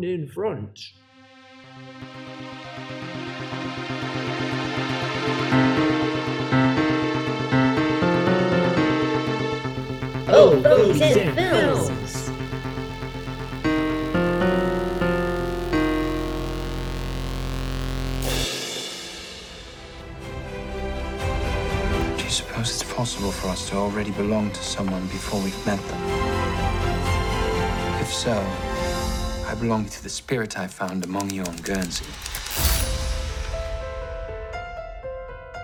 one in front. Oh, Fogies and Films! Do you suppose it's possible for us to already belong to someone before we've met them? If so, I belong to the spirit I found among you on Guernsey.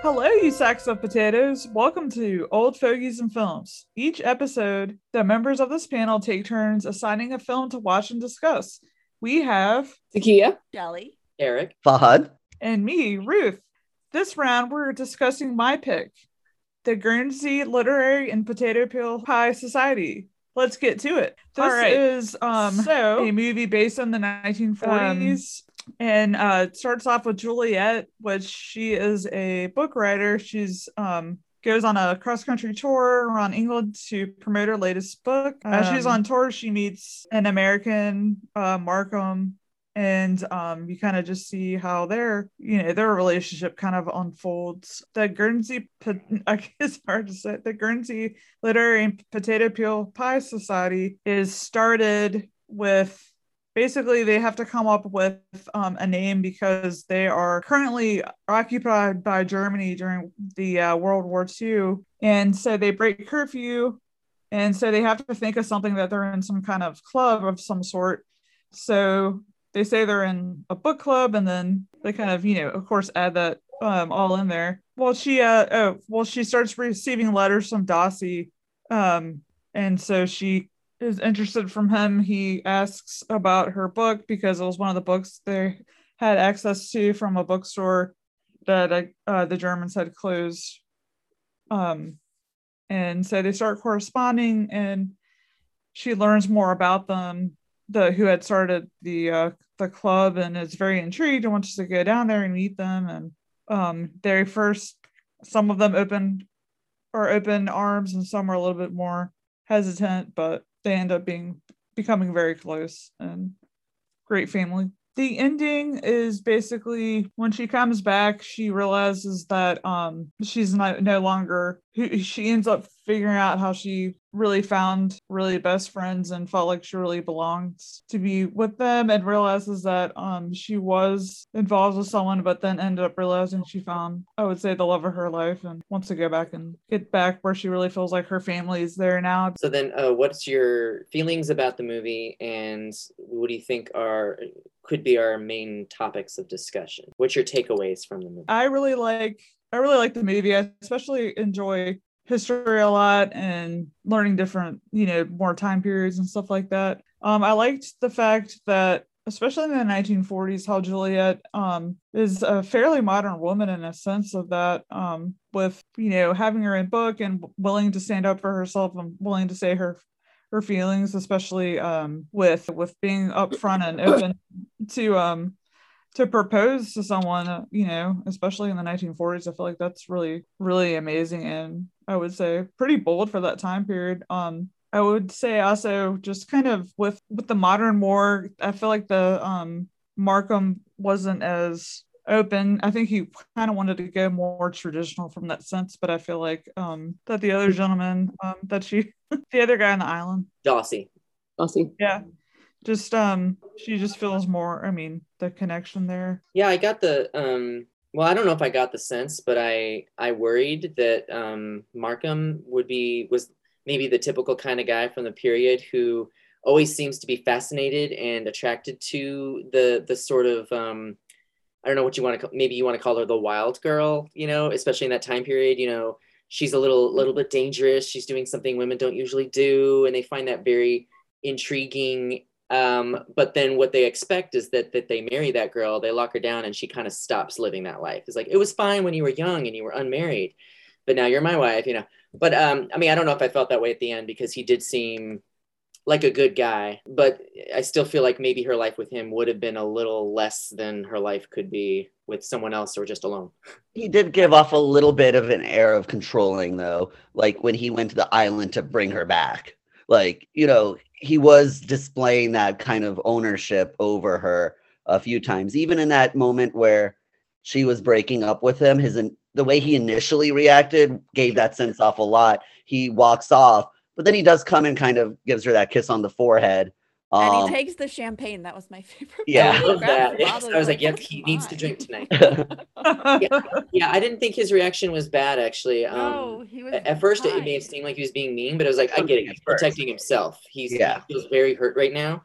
Hello, you sacks of potatoes. Welcome to Old Fogies and Films. Each episode, the members of this panel take turns assigning a film to watch and discuss. We have, Takia. Jelly. Eric. Fahad. and me, Ruth. This round, we're discussing my pick the Guernsey Literary and Potato Peel Pie Society. Let's get to it. This All right. is um, a movie based on the 1940s. and uh, starts off with Juliet, which she is a book writer. She's um, goes on a cross country tour around England to promote her latest book. As she's Um, on tour, she meets an American, uh, Markham, and um, you kind of just see how their you know their relationship kind of unfolds. The Guernsey, I guess hard to say. The Guernsey Literary and Potato Peel Pie Society is started with basically they have to come up with um, a name because they are currently occupied by Germany during the uh, World War II, and so they break curfew, and so they have to think of something that they're in some kind of club of some sort. So they say they're in a book club, and then they kind of you know of course add that um, all in there. Well, she uh oh well she starts receiving letters from Dawsey, um, and so she is interested from him. He asks about her book because it was one of the books they had access to from a bookstore that uh, uh, the Germans had closed. Um, and so they start corresponding, and she learns more about them, the who had started the uh, the club, and is very intrigued and wants to go down there and meet them. And um, they first, some of them open are open arms, and some are a little bit more hesitant, but they end up being becoming very close and great family. The ending is basically when she comes back, she realizes that um she's not no longer she ends up figuring out how she really found really best friends and felt like she really belongs to be with them and realizes that um she was involved with someone but then ended up realizing she found I would say the love of her life and wants to go back and get back where she really feels like her family is there now. So then, uh, what's your feelings about the movie, and what do you think are could be our main topics of discussion? What's your takeaways from the movie? I really like I really like the movie. I especially enjoy history a lot and learning different, you know, more time periods and stuff like that. Um, I liked the fact that especially in the 1940s how Juliet um is a fairly modern woman in a sense of that um with you know having her in book and willing to stand up for herself and willing to say her her feelings especially um with with being upfront and open to um to propose to someone, uh, you know, especially in the 1940s, I feel like that's really, really amazing. And I would say pretty bold for that time period. Um, I would say also just kind of with with the modern war, I feel like the um Markham wasn't as open. I think he kind of wanted to go more traditional from that sense, but I feel like um that the other gentleman, um that she the other guy on the island, Dawsey. Aussie. yeah. Just um she just feels more, I mean, the connection there. Yeah, I got the um well, I don't know if I got the sense, but I I worried that um Markham would be was maybe the typical kind of guy from the period who always seems to be fascinated and attracted to the the sort of um I don't know what you want to maybe you want to call her the wild girl, you know, especially in that time period, you know, she's a little little bit dangerous, she's doing something women don't usually do and they find that very intriguing um, but then what they expect is that that they marry that girl, they lock her down, and she kind of stops living that life. It's like it was fine when you were young and you were unmarried, but now you're my wife, you know. But um, I mean, I don't know if I felt that way at the end because he did seem like a good guy, but I still feel like maybe her life with him would have been a little less than her life could be with someone else or just alone. He did give off a little bit of an air of controlling, though, like when he went to the island to bring her back. Like, you know, he was displaying that kind of ownership over her a few times, even in that moment where she was breaking up with him. His the way he initially reacted gave that sense off a lot. He walks off, but then he does come and kind of gives her that kiss on the forehead. and Um, he takes the champagne. That was my favorite. Yeah. I part. He love that. the Yes, bottle, I was he's like, yep, he is needs to drink tonight. Yeah, I didn't think his reaction was bad actually. Um, no, he was. at first, it may have fine. seemed like he was being mean, but I was like, I get it. He's protecting himself. He's Yeah. he feels very hurt right now,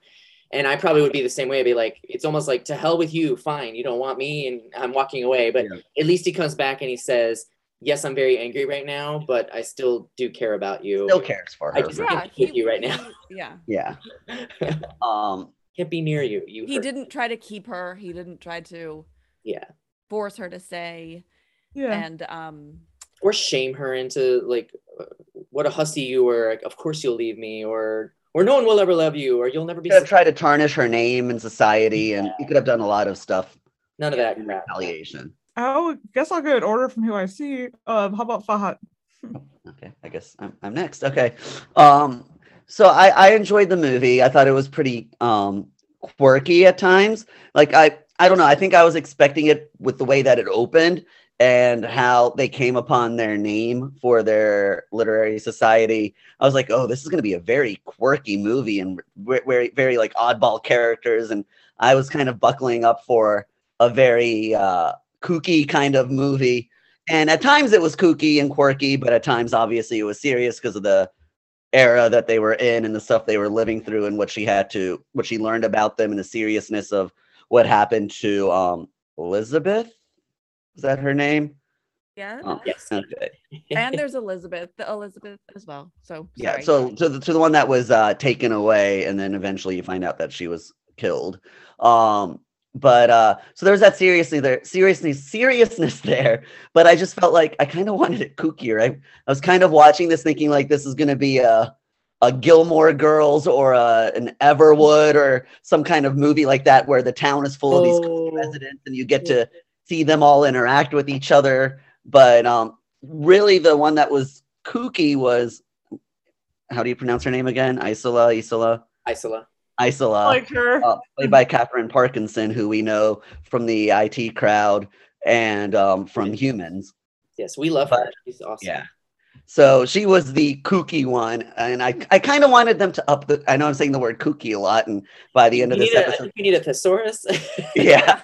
and I probably would be the same way. I'd be like, it's almost like to hell with you. Fine, you don't want me, and I'm walking away. But Yeah. at least he comes back and he says, "Yes, I'm very angry right now, but I still do care about you. still cares for her. I just- Yeah, can't with you right now. Yeah, yeah. Um, Can't be near you. You. he hurt." didn't try to keep her. He didn't try to Yeah, force her to stay. yeah. And um, or shame her into like, what a hussy you were. Like, of course you'll leave me, or or no one will ever love you, or you'll never be. could have tried to tarnish her name in society, and he could have done a lot of stuff None of that in crap. retaliation. I guess I'll go in order from who I see. Um, how about Fahad? Okay, I guess I'm, I'm next. Okay. Um, so I, I enjoyed the movie. I thought it was pretty um quirky at times. Like I I don't know, I think I was expecting it with the way that it opened and how they came upon their name for their literary society. I was like, oh, this is going to be a very quirky movie and very, very like oddball characters. And I was kind of buckling up for a very uh, kooky kind of movie. And at times it was kooky and quirky, but at times obviously it was serious because of the era that they were in and the stuff they were living through and what she had to, what she learned about them and the seriousness of what happened to um, Elizabeth. Is that her name? yeah. Oh, Yes. okay. and there's Elizabeth, the Elizabeth as well. So Yeah. sorry. So to the, to the one that was uh, taken away, and then eventually you find out that she was killed. Um, but uh, so there's that seriousness there, seriousness, seriousness there. But I just felt like I kind of wanted it kookier. I, I was kind of watching this, thinking like this is going to be a a Gilmore Girls or a, an Everwood or some kind of movie like that, where the town is full of these Oh, residents and you get to see them all interact with each other. But um, really, the one that was kooky was how do you pronounce her name again? Isola, Isola, Isola. Isola, like her. uh, played by Katherine Parkinson, who we know from the IT crowd and um, from Humans. Yes, we love her. She's awesome. Yeah. So she was the kooky one, and I, I kind of wanted them to up the. I know I'm saying the word kooky a lot, and by the end of We this need a- I episode, think we need a thesaurus. yeah,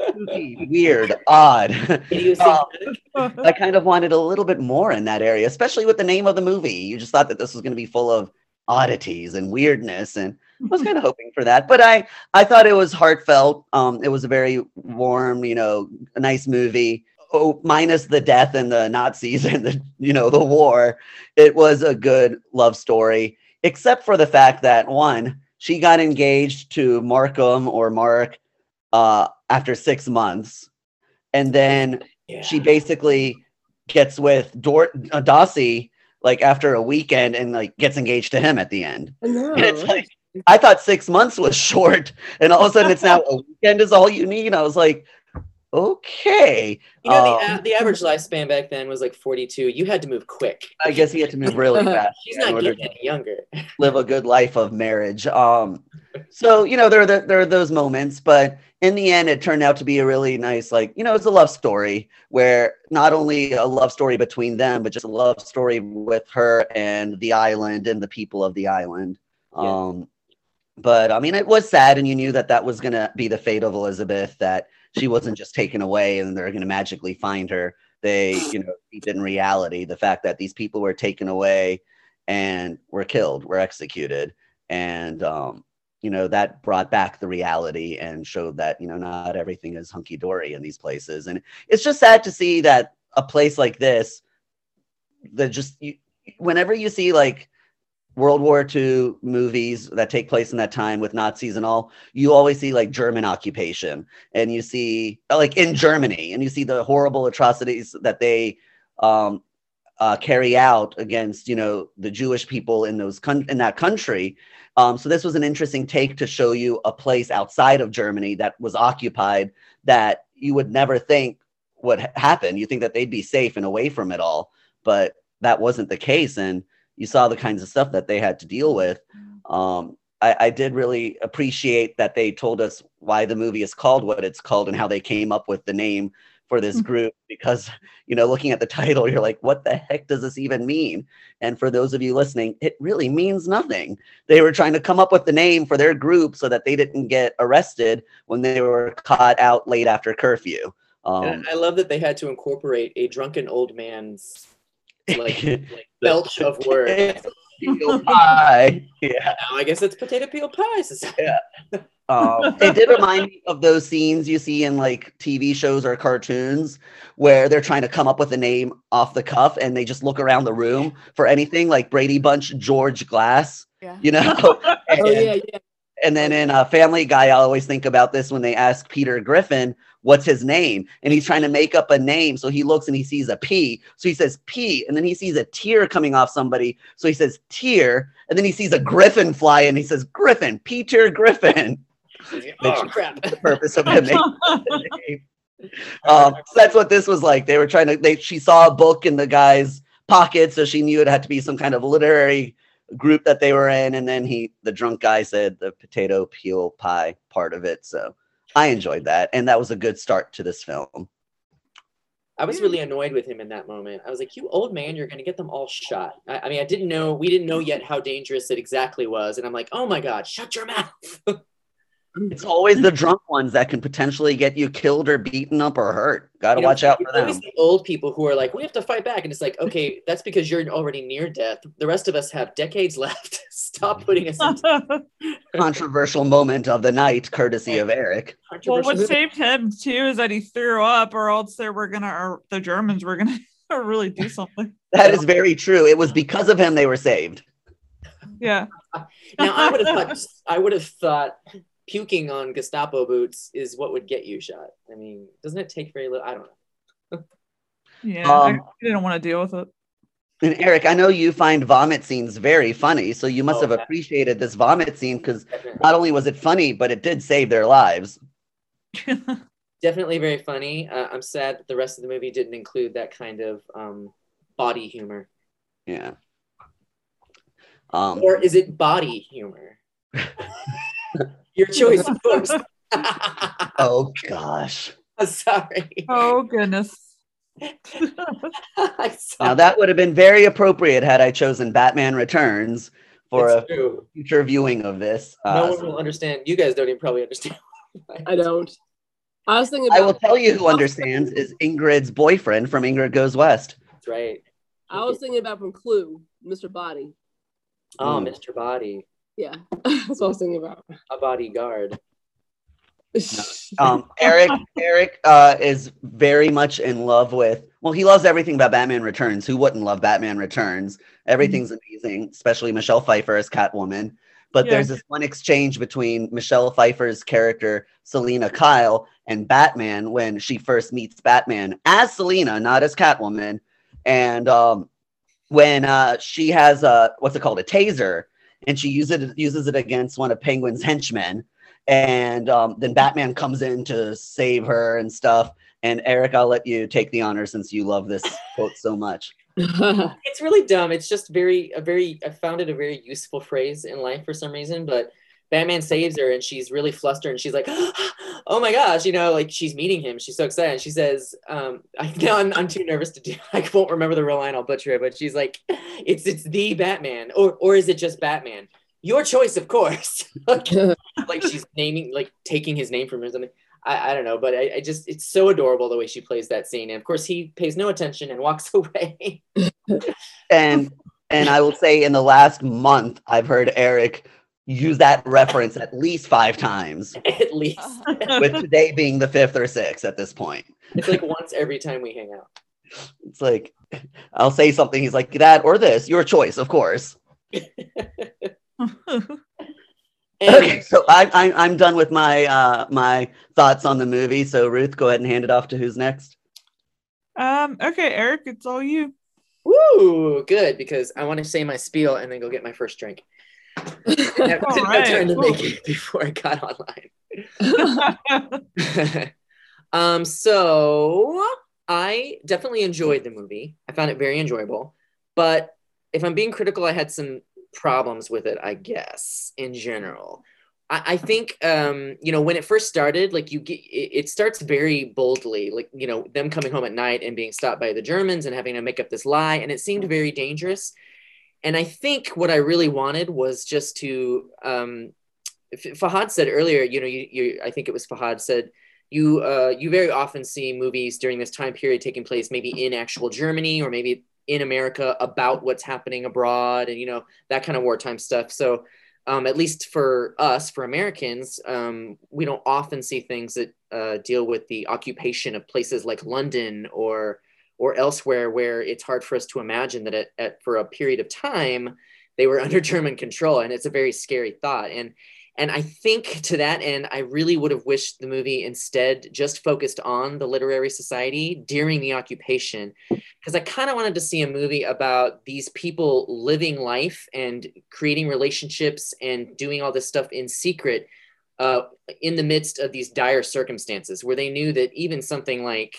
kooky, weird, odd. Idiosyncratic. I kind of wanted a little bit more in that area, especially with the name of the movie. You just thought that this was going to be full of oddities and weirdness, and I was kind of hoping for that. But I, I thought it was heartfelt. Um, it was a very warm, you know, nice movie. Oh, minus the death and the Nazis and the, you know, the war. It was a good love story, except for the fact that one, she got engaged to Markham or Mark uh, after six months, and then Yeah. she basically gets with Dort uh, Dawsey like after a weekend and like gets engaged to him at the end. no. And it's like I thought six months was short, and all of a sudden it's now a weekend is all you need. I was like, okay. you know, uh, the, the average lifespan back then was like 42. You had to move quick. I guess he had to move really fast She's in not getting any younger. live a good life of marriage. Um, so you know there are the, there are those moments, but in the end, it turned out to be a really nice, like you know, it's a love story where not only a love story between them, but just a love story with her and the island and the people of the island. Yeah. Um, but I mean, it was sad, and you knew that that was gonna be the fate of Elizabeth. That she wasn't just taken away, and they're gonna magically find her. They, you know, in reality, the fact that these people were taken away and were killed, were executed, and um, you know that brought back the reality and showed that you know not everything is hunky dory in these places, and it's just sad to see that a place like this, that just you, whenever you see like World War II movies that take place in that time with Nazis and all, you always see like German occupation and you see like in Germany and you see the horrible atrocities that they um, uh, carry out against you know the Jewish people in those con- in that country. Um, so this was an interesting take to show you a place outside of Germany that was occupied that you would never think would ha- happen. You think that they'd be safe and away from it all, but that wasn't the case. And you saw the kinds of stuff that they had to deal with. Um, I, I did really appreciate that they told us why the movie is called what it's called and how they came up with the name for this Mhm. group because you know looking at the title you're like what the heck does this even mean and for those of you listening it really means nothing they were trying to come up with the name for their group so that they didn't get arrested when they were caught out late after curfew um, I love that they had to incorporate a drunken old man's like, like belch of words. Potato pie. yeah Now I guess it's potato peel pies. society. Um, it did remind me of those scenes you see in like TV shows or cartoons where they're trying to come up with a name off the cuff and they just look around the room for anything like Brady Bunch, George Glass, Yeah. you know? and, Oh yeah, yeah. and then in a Family Guy, I always think about this when they ask Peter Griffin, what's his name? And he's trying to make up a name. So he looks and he sees a P. So he says P. And then he sees a tear coming off somebody. So he says tear. And then he sees a griffin fly and he says Griffin, Peter Griffin Oh crap! the purpose of him making the name. Um, so that's what this was like. They were trying to. They she saw a book in the guy's pocket, so she knew it had to be some kind of literary group that they were in. And then he, the drunk guy, said the potato peel pie part of it. So I enjoyed that, and that was a good start to this film. I was really annoyed with him in that moment. I was like, "You old man, you're gonna get them all shot." I, I mean, I didn't know. We didn't know yet how dangerous it exactly was, and I'm like, "Oh my god, shut your mouth!" It's always the drunk ones that can potentially get you killed or beaten up or hurt. Got to You know, watch out for them. always the old people who are like, "We have to fight back," and it's like, "Okay, that's because you're already near death. The rest of us have decades left. Stop putting us into Controversial moment of the night, courtesy of Eric. well, what saved him too is that he threw up, or else they were gonna, or the Germans were gonna really do something. That is very true. It was because of him they were saved. Yeah. now I would have thought I would have thought puking on Gestapo boots is what would get you shot. I mean, doesn't it take very little? I don't know. Yeah. I Um, didn't want to deal with it. And Eric, I know you find vomit scenes very funny, so you must Oh, have yeah. appreciated this vomit scene because not only was it funny, but it did save their lives. Definitely very funny. Uh, I'm sad that the rest of the movie didn't include that kind of um, body humor. Yeah. Um, Or is it body humor? Your choice, of course. oh gosh. Sorry. oh goodness. I saw Now that would have been very appropriate had I chosen Batman Returns for It's a true. future viewing of this. No Uh, one will understand. You guys don't even probably understand. I don't. I was thinking I about. will tell you who understands is Ingrid's boyfriend from Ingrid Goes West. That's right. I was thinking about from Clue, Mr. Body. Oh, Mm. Mr. Body, Yeah, that's what I was thinking about. a bodyguard. Um, Eric Eric uh, is very much in love with. Well, he loves everything about Batman Returns. Who wouldn't love Batman Returns? Everything's amazing, especially Michelle Pfeiffer as Catwoman. But Yeah. there's this one exchange between Michelle Pfeiffer's character Selina Kyle and Batman when she first meets Batman as Selina, not as Catwoman. And um, when uh, she has a what's it called, a taser, and she uses it uses it against one of Penguin's henchmen and um, then Batman comes in to save her and stuff. And Eric, I'll let you take the honor since you love this quote so much. It's really dumb. It's just very a very I found it a very useful phrase in life for some reason, but Batman saves her and she's really flustered and she's like, "Oh my gosh!" You know, like she's meeting him. She's so excited. And she says, um, "I know I'm, I'm too nervous to do. I won't remember the real line. I'll butcher it." But she's like, "It's it's the Batman, or or is it just Batman? Your choice, of course." like, like she's naming, like taking his name from him or something. I, I don't know, but I, I just it's so adorable the way she plays that scene. And of course, he pays no attention and walks away. And and I will say in the last month, I've heard Eric use that reference at least five times, At least with today being the fifth or sixth at this point. it's like once every time we hang out. It's like I'll say something, he's like, that or this, your choice, of course. Okay, so I, I, I'm done with my uh, my thoughts on the movie. So Ruth, go ahead and hand it off to who's next. um. Okay, Eric, it's all you. woo, good because I want to say my spiel and then go get my first drink. I have time to right, make it before I got online. um, so I definitely enjoyed the movie. I found it very enjoyable. But if I'm being critical, I had some problems with it, I guess, in general. I, I think um, you know when it first started, like you get it, it starts very boldly, like you know them coming home at night and being stopped by the Germans and having to make up this lie, and it seemed very dangerous. And I think what I really wanted was just to um, Fahad said earlier, you know, you, you I think it was Fahad said you uh, you very often see movies during this time period taking place maybe in actual Germany or maybe in America about what's happening abroad and you know that kind of wartime stuff. So um, at least for us, for Americans, um, we don't often see things that uh, deal with the occupation of places like London or or elsewhere where it's hard for us to imagine that at, at for a period of time they were under German control, and it's a very scary thought. And and I think to that end, I really would have wished the movie instead just focused on the literary society during the occupation, because I kind of wanted to see a movie about these people living life and creating relationships and doing all this stuff in secret uh, in the midst of these dire circumstances where they knew that even something like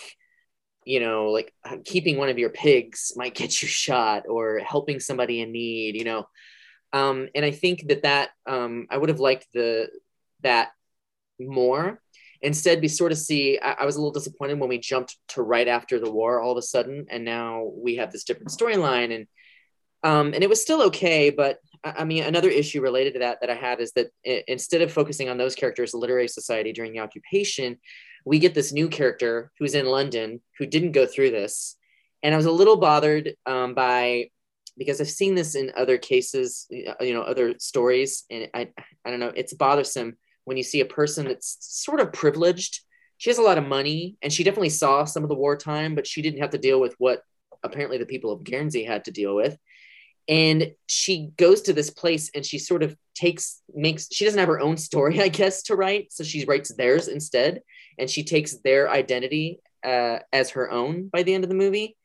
you know like keeping one of your pigs might get you shot or helping somebody in need you know um, and I think that that um, I would have liked the that more. Instead, we sort of see. I, I was a little disappointed when we jumped to right after the war all of a sudden, and now we have this different storyline, and um, and it was still okay. But I, I mean, another issue related to that that I had is that i instead of focusing on those characters, the literary society during the occupation, we get this new character who's in London who didn't go through this, and I was a little bothered um, by because I've seen this in other cases, you know, other stories, and I, I don't know, it's bothersome when you see a person that's sort of privileged. She has a lot of money, and she definitely saw some of the wartime, but she didn't have to deal with what apparently the people of Guernsey had to deal with. And she goes to this place, and she sort of takes makes. She doesn't have her own story, I guess, to write, so she writes theirs instead, and she takes their identity uh, as her own by the end of the movie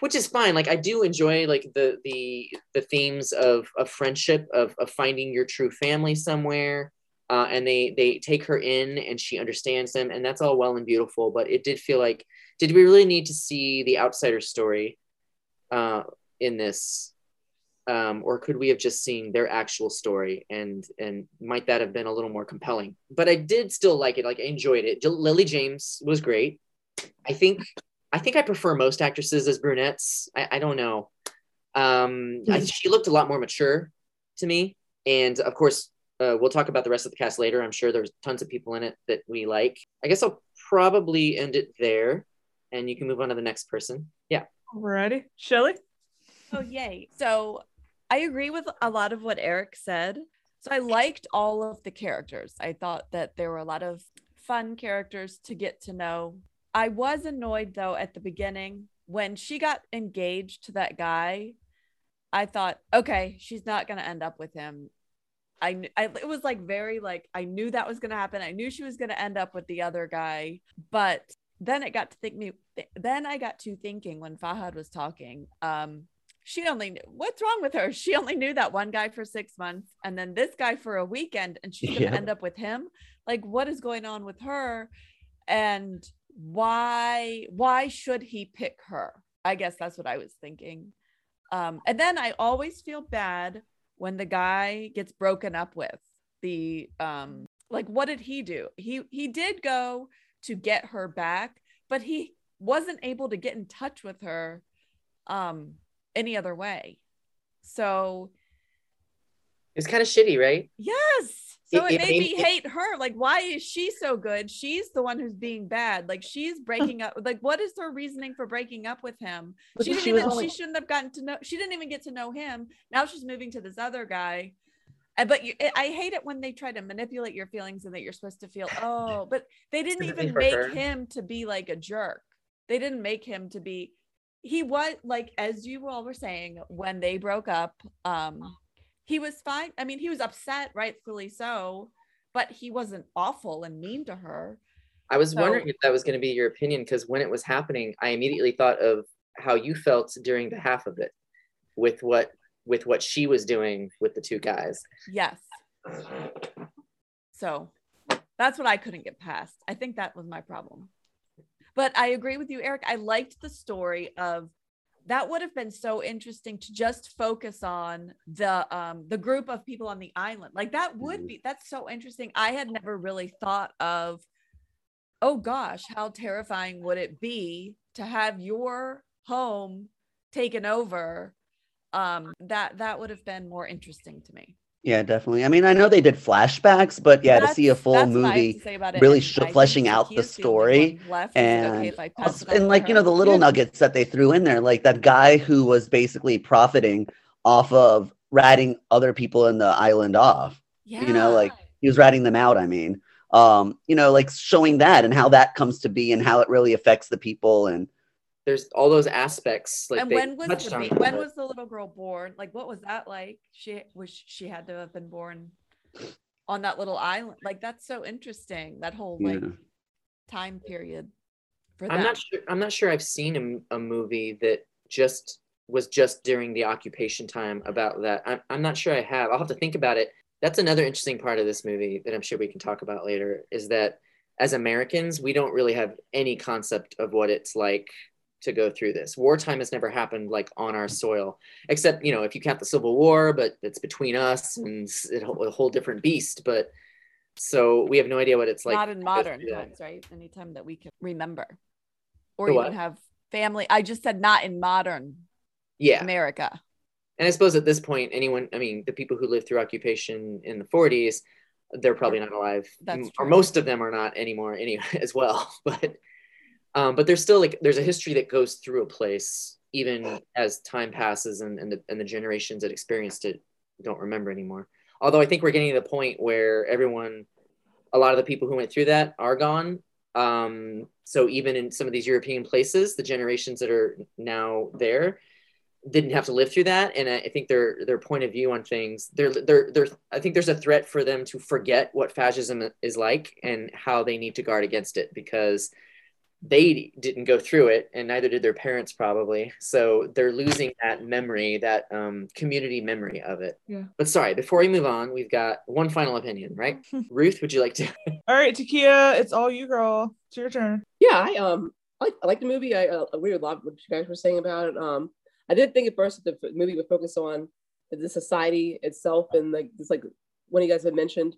which is fine. Like i do enjoy like the the the themes of of friendship of of finding your true family somewhere uh, and they they take her in and she understands them and that's all well and beautiful but it did feel like did we really need to see the outsider story uh, in this um, or could we have just seen their actual story and and might that have been a little more compelling but i did still like it like i enjoyed it lily james was great i think I think I prefer most actresses as brunettes. I, I don't know. Um, I, she looked a lot more mature to me, and of course, uh, we'll talk about the rest of the cast later. I'm sure there's tons of people in it that we like. I guess I'll probably end it there, and you can move on to the next person. Yeah. Alrighty, Shelly. Oh yay! So I agree with a lot of what Eric said. So I liked all of the characters. I thought that there were a lot of fun characters to get to know I was annoyed though at the beginning when she got engaged to that guy. I thought, okay, she's not going to end up with him. I, I it was like very like I knew that was going to happen. I knew she was going to end up with the other guy, but then it got to think me then I got to thinking when Fahad was talking um she only knew what's wrong with her. She only knew that one guy for 6 months and then this guy for a weekend and she's to Yeah. end up with him. Like what is going on with her? And why why should he pick her i guess that's what i was thinking um and then i always feel bad when the guy gets broken up with the um like what did he do he he did go to get her back but he wasn't able to get in touch with her um any other way so It's kind of shitty, right? Yes. So It- it, made me- hate her. Like, why is she so good? She's the one who's being bad. Like, she's breaking up. Like, what is her reasoning for breaking up with him? She didn't she even. only- She shouldn't have gotten to know. She didn't even get to know him. Now she's moving to this other guy. Uh, But you, I hate it when they try to manipulate your feelings and that you're supposed to feel. Oh, but they didn't even make her. him to be like a jerk. They didn't make him to be. He was like, as you all were saying, when they broke up. Um, he was fine. I mean, he was upset, rightfully so, but he wasn't awful and mean to her. I was So- wondering if that was going to be your opinion because when it was happening, I immediately thought of how you felt during the half of it, with what with what she was doing with the two guys. Yes. So that's what I couldn't get past. I think that was my problem. But I agree with you, Eric. I liked the story of that would have been so interesting to just focus on the um the group of people on the island like that would Mhm. be that's so interesting i had never really thought of oh gosh how terrifying would it be to have your home taken over um that that would have been more interesting to me Yeah, definitely. I mean, I know they did flashbacks, but yeah, to see a full that's what I have movie to say about it, really sh- fleshing out the story left. And okay if I pass also- it on and like you know the little nuggets that they threw in there like that guy who was basically profiting off of ratting other people in the island off Yeah. you know like he was ratting them out i mean um you know like showing that and how that comes to be and how it really affects the people and There's all those aspects. Like and when was the ba- when was the little girl born? Like, what was that like? She was she had to have been born on that little island. Like, that's so interesting. That whole like Yeah. time period for I'm not sure. I'm not sure I've seen a movie that just was just during the occupation time about that. I'm, I'm not sure I have. I'll have to think about it. That's another interesting part of this movie that I'm sure we can talk about later. Is that as Americans, we don't really have any concept of what it's like to go through this. Wartime has never happened like on our soil, except you know if you count the Civil War, but it's between us and it's a whole, different beast. But so we have no idea what it's like. not in modern times, right? Anytime that we can remember, or The even have family. I just said not in modern Yeah, America. And I suppose at this point, anyone, I mean, the people who lived through occupation in the 40s, they're probably not alive, That's or true. most of them are not anymore, anyway, as well. But, um, but there's still like there's a history that goes through a place even as time passes and and the, and the generations that experienced it don't remember anymore. Although I think we're getting to the point where everyone, a lot of the people who went through that are gone. Um, so even in some of these European places, the generations that are now there didn't have to live through that and I, think their their point of view on things they're they're they're I think there's a threat for them to forget what fascism is like and how they need to guard against it because they didn't go through it and neither did their parents probably so they're losing that memory that um, community memory of it Yeah. but sorry before we move on we've got one final opinion right ruth would you like to All right, Takia, it's all you, girl. It's your turn. Yeah, I um I like I like the movie. I uh, agree with a lot of what you guys were saying about it. Um, I did think at first that the movie would focus on the society itself and like just like one of you guys had mentioned.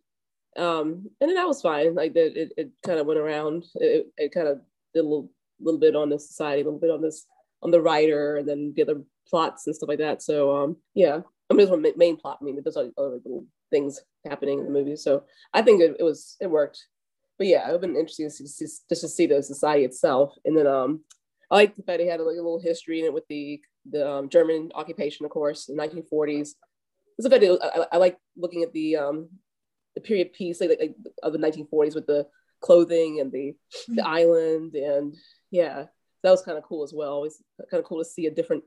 Um, and then that was fine. Like that, it, it kind of went around. It, it kind of did a little little bit on the society, a little bit on this on the writer, and then the other plots and stuff like that. So um, yeah, I mean, there's one main plot. I mean, there's other little things happening in the movie. So I think it, it was it worked but yeah, it would have been interesting to see, just to see the society itself. And then um, I like the fact they had like, a little history in it with the the um, German occupation, of course, in the 1940s. It's a fact I, I, I like looking at the um, the period piece like, like of the 1940s with the clothing and the the island and yeah, that was kind of cool as well. It's kind of cool to see a different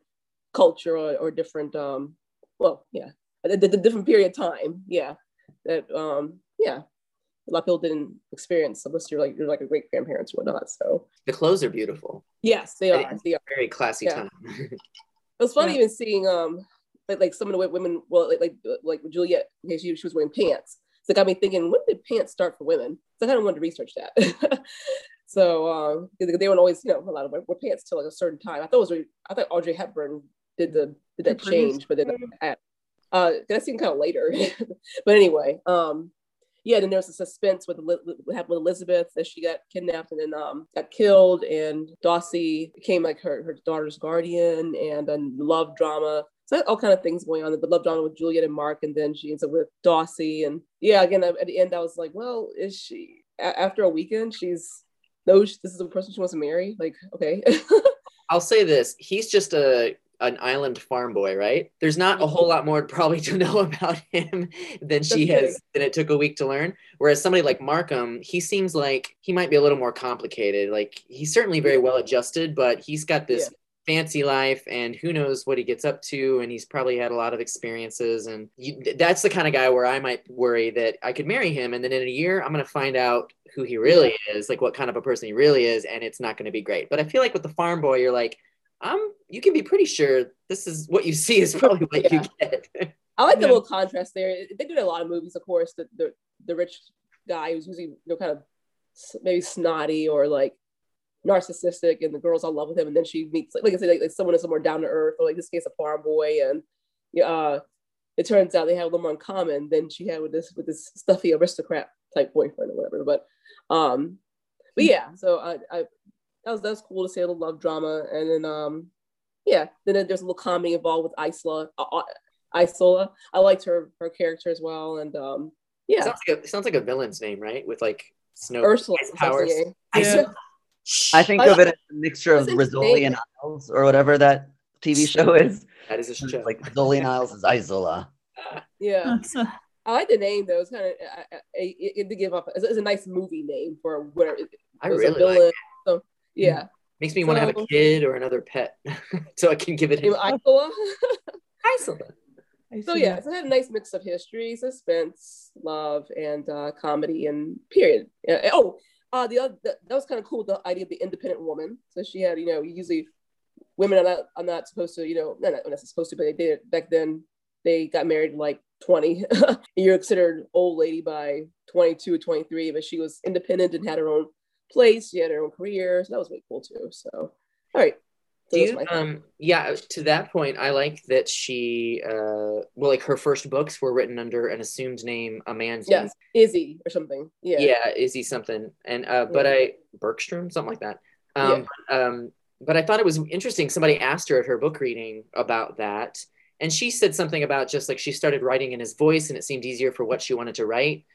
culture or, or different um, well, yeah, the, the different period of time. Yeah, that um, yeah a lot of people didn't experience unless you're like you're like a great grandparents or whatnot. So the clothes are beautiful yes, they are. They are. very classy Yeah. time It was funny Yeah. even seeing um like, like some of the women well like like, like Juliet okay, she, she was wearing pants. So it got me thinking when did pants start for women? So I kind of wanted to research that. so um they weren't always you know a lot of wear pants till like a certain time. I thought it was really, I thought Audrey Hepburn did the did that change, but then I, uh that seemed kind of later. but anyway, um yeah, then there's a suspense with what happened with Elizabeth that she got kidnapped and then um, got killed, and Dawsey became like her, her daughter's guardian, and then love drama. So all kind of things going on. The love drama with Juliet and Mark, and then she ends up with Dawsey, and yeah, again at the end I was like, well, is she after a weekend she's knows this is the person she wants to marry? Like, okay, I'll say this: he's just a an island farm boy, right? There's not a whole lot more probably to know about him than she That's has than it took a week to learn. Whereas somebody like Markham, he seems like he might be a little more complicated. Like he's certainly very well adjusted, but he's got this fancy life and who knows what he gets up to and he's probably had a lot of experiences and you, that's the kind of guy where i might worry that i could marry him and then in a year i'm going to find out who he really is like what kind of a person he really is and it's not going to be great but i feel like with the farm boy you're like um you can be pretty sure this is what you see is probably what you get I like the Yeah. little contrast there. They do that a lot of movies, of course. The the, the rich guy who's usually you know kind of maybe snotty or like narcissistic and the girl's all in love with him and then she meets like, like I said like, like someone is somewhere down to earth or like this case a farm boy and yeah uh, it turns out they have a little more in common than she had with this with this stuffy aristocrat type boyfriend or whatever but um but yeah so I, I that was that was cool to see a little love drama and then um yeah then there's a little comedy involved with Isola uh, Isola. I liked her her character as well and um yeah. Sounds like a sounds like a villain's name right? With like snow Ursula powers. something, Yeah. I think I- of it as a mixture of That's Rizzoli and. Isles or whatever that TV show is. that is a It's show like Rizzoli and Isles is Isola. yeah I like the name though. It's kind of it, it, to give up. It's, it's a nice movie name for whatever. It, I it was a really like villain. it. So yeah, makes me want to have a kid or another pet so I can give it Name Isola. Isola. so yeah, so it had a nice mix of history, suspense, love, and uh, comedy and period. Yeah. Oh, uh, the other that, that was kind of cool. The idea of the independent woman. So she had, you know, usually women are not are not supposed to, you know, not not supposed to, but they did it back then. They got married like 20. You're considered old lady by 22 or 23, but she was independent and had her own place. She had her own career. So that was really cool too. So, all right. So Do you, um, yeah, to that point, I like that she, uh, well, like her first books were written under an assumed name, a man's name. yes, Izzy or something. Yeah. Yeah, Izzy something, and uh, but Yeah. I Bergstrom, something like that. Um, um, but I thought it was interesting. Somebody asked her at her book reading about that, and she said something about just like she started writing in his voice, and it seemed easier for what she wanted to write.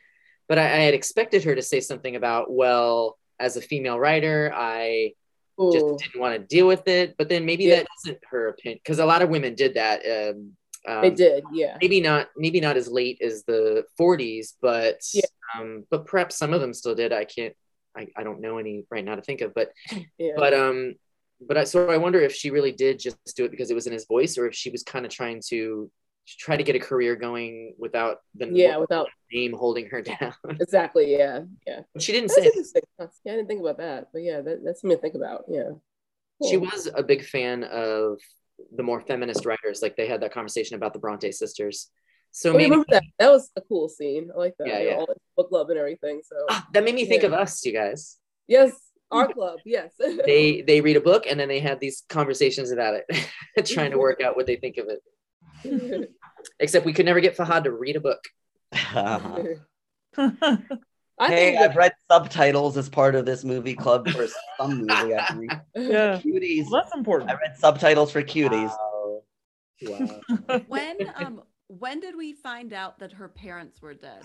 But I, I had expected her to say something about, well, as a female writer, I just didn't want to deal with it. But then maybe Yeah. that isn't her opinion because a lot of women did that. Um, um, They did. Yeah. Maybe not. Maybe not as late as the 40s, but Yeah. um, but perhaps some of them still did. I can't. I, I don't know any right now to think of. But Yeah. but um, but I so I wonder if she really did just do it because it was in his voice, or if she was kind of trying to try to get a career going without the yeah. Without name holding her down. exactly. Yeah. Yeah. she didn't That's say. interesting. Yeah, I didn't think about that, but yeah, that, that's something to think about. Yeah. she was a big fan of the more feminist writers. Like they had that conversation about the Bronte sisters. So Oh, maybe remember that. That was a cool scene. I like that. Yeah, yeah. All the book club and everything. So Ah, that made me think Yeah. of us, you guys. yes, our club. Yes. They they read a book and then they have these conversations about it, trying to work out what they think of it. Except we could never get Fahad to read a book. I hey, think I've read subtitles as part of this movie club for some movie. I think. yeah. Cuties. Well, that's important. I read subtitles for cuties. Wow. Wow. When um when did we find out that her parents were dead?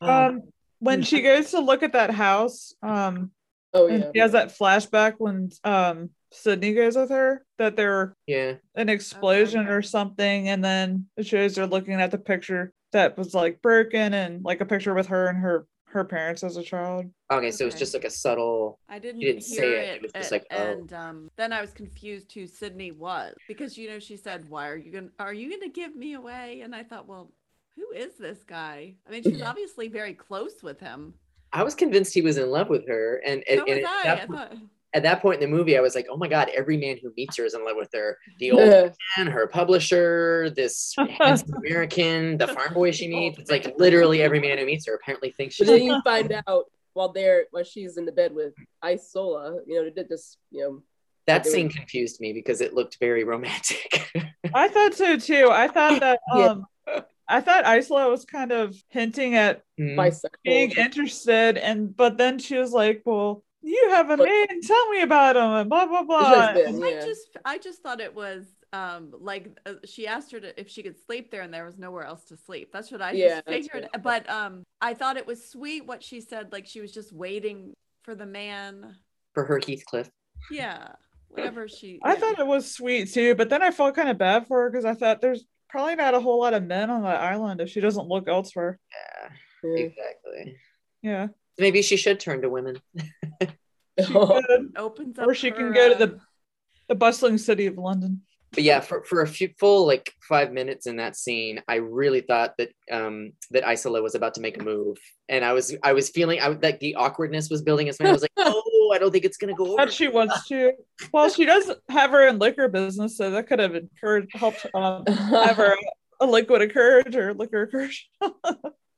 um when she goes to look at that house um oh yeah. she has that flashback when um Sidney goes with her that they're yeah. an explosion or something and then it shows her looking at the picture that was like broken and like a picture with her and her her parents as a child Okay, so it's Okay. just like a subtle. I didn't, didn't hear say it, it. it was just a- like, oh. and um, then I was confused who Sidney was because you know she said, "Why are you gonna are you gonna give me away?" And I thought, well, who is this guy? I mean, she's obviously very close with him. I was convinced he was in love with her, and, and, So was and I. that I thought, at that point in the movie, I was like, "Oh my god! Every man who meets her is in love with her. The old man, her publisher, this handsome American, the farm boy she meets. It's like literally every man who meets her apparently thinks But she's." then you find out while they're while she's in the bed with Isola, you know, they did this, you know, That they were- scene confused me because it looked very romantic. i thought so too i thought that Yeah. um i thought isola was kind of hinting at bisexual. being interested and but then she was like well you have a But- man tell me about him and blah blah blah husband. I just I just thought it was um like uh, she asked her to, if she could sleep there and there was nowhere else to sleep. That's what I Yeah, just figured. what- But um I thought it was sweet what she said like she was just waiting for the man. for her Heathcliff. Yeah. Whatever she I yeah. thought it was sweet too, but then I felt kind of bad for her because I thought there's probably not a whole lot of men on that island if she doesn't look elsewhere. Yeah, Yeah. exactly. Yeah, Maybe she should turn to women. she opens up or she can go to the the bustling city of London. but yeah, for, for a few full like five minutes in that scene, I really thought that um that Isola was about to make a move, and I was I was feeling I like the awkwardness was building. As well. I was like, oh, I don't think it's gonna go over. But she wants to. Well, she does have her in liquor business, so that could have encouraged helped um, have her a liquid encourage or liquor encourage.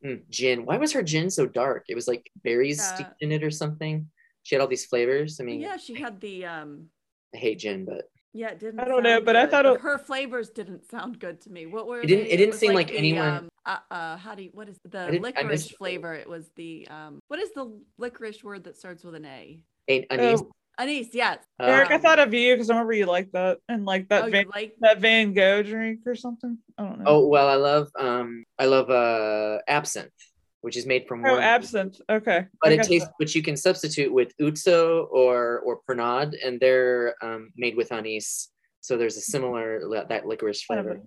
Mm, gin. Why was her gin so dark? It was like berries Yeah. steeped in it or something. She had all these flavors. I mean, yeah, she had the um I hate gin, but yeah, it didn't I don't know, sound but I thought it- her flavors didn't sound good to me. What were It didn't- they? it didn't was seem like the, anyone- Um, uh, uh, how do you, what is the I didn't- I licorice missed- flavor? It was the um, what is the licorice word that starts with an A? a- anise. Oh, Anise, yes. Uh, Eric, I Um, thought of you because I remember you liked that and like that oh, Van, like that Van Gogh drink or something. I don't know. Oh well, I love um I love uh absinthe, which is made from Oh, wormwood. absinthe. Okay. but I it got tastes which you can substitute with ouzo or or pernod and they're um, made with anise so there's a similar li- that licorice flavor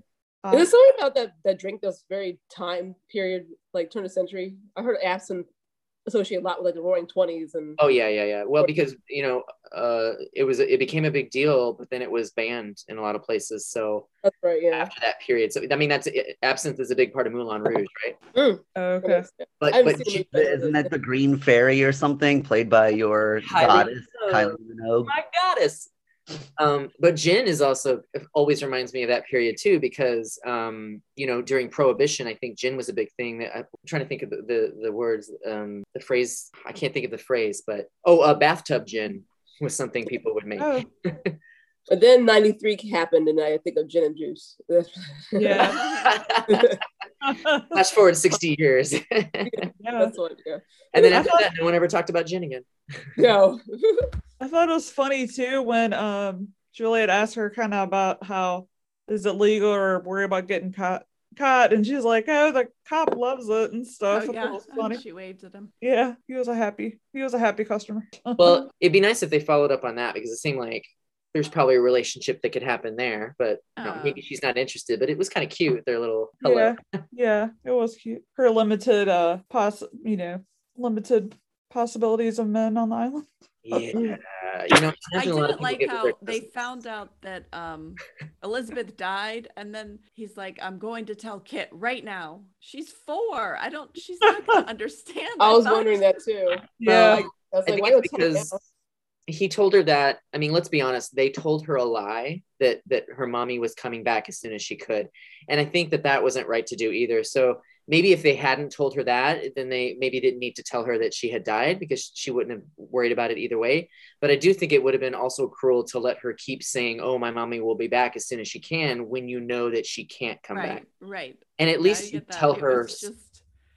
Uh, There's something about that that drink that's very time period, like turn of century. I heard absinthe associated a lot with like the Roaring Twenties and oh yeah yeah yeah well because you know uh it was it became a big deal but then it was banned in a lot of places so that's right. Yeah. after that period so i mean that's absinthe is a big part of moulin rouge right Mm, oh, okay. but I haven't but seen she- it. Isn't that the Green Fairy or something played by your Kylie goddess, Minogue. Kylie Minogue? my goddess. Um, but gin is also always reminds me of that period too, because um, you know during Prohibition, I think gin was a big thing. That I'm trying to think of the the, the words, um, the phrase. I can't think of the phrase, but oh, a bathtub gin was something people would make. Oh, But then '93 happened, and I think of gin and juice. yeah. Flash forward sixty years, and yeah. that's what. Yeah. then I after thought- that, no one ever talked about gin again. No. I thought it was funny too when um Juliet asked her kind of about how is it legal or worry about getting caught caught and she's like, Oh, the cop loves it and stuff. Oh, yeah. it was funny. She waved at him. Yeah, he was a happy he was a happy customer. Well, it'd be nice if they followed up on that because it seemed like there's probably a relationship that could happen there, but you know, Uh. maybe she's not interested. But it was kind of cute. Their little hello. yeah, yeah, it was cute. Her limited uh poss you know, limited possibilities of men on the island. Yeah, you know, I imagine a lot of didn't like how they found out that um Elizabeth died, and then he's like, "I'm going to tell Kit right now. She's four. I don't. She's not going to understand." I was wondering that too. Yeah. Like, I was like, think why it's don't you tell me because now? He told her that. I mean, let's be honest. They told her a lie that that her mommy was coming back as soon as she could, and I think that that wasn't right to do either. So maybe if they hadn't told her that, then they maybe didn't need to tell her that she had died because she wouldn't have worried about it either way. But I do think it would have been also cruel to let her keep saying, "Oh, my mommy will be back as soon as she can," when you know that she can't come right, back. right. And at I least you tell It her just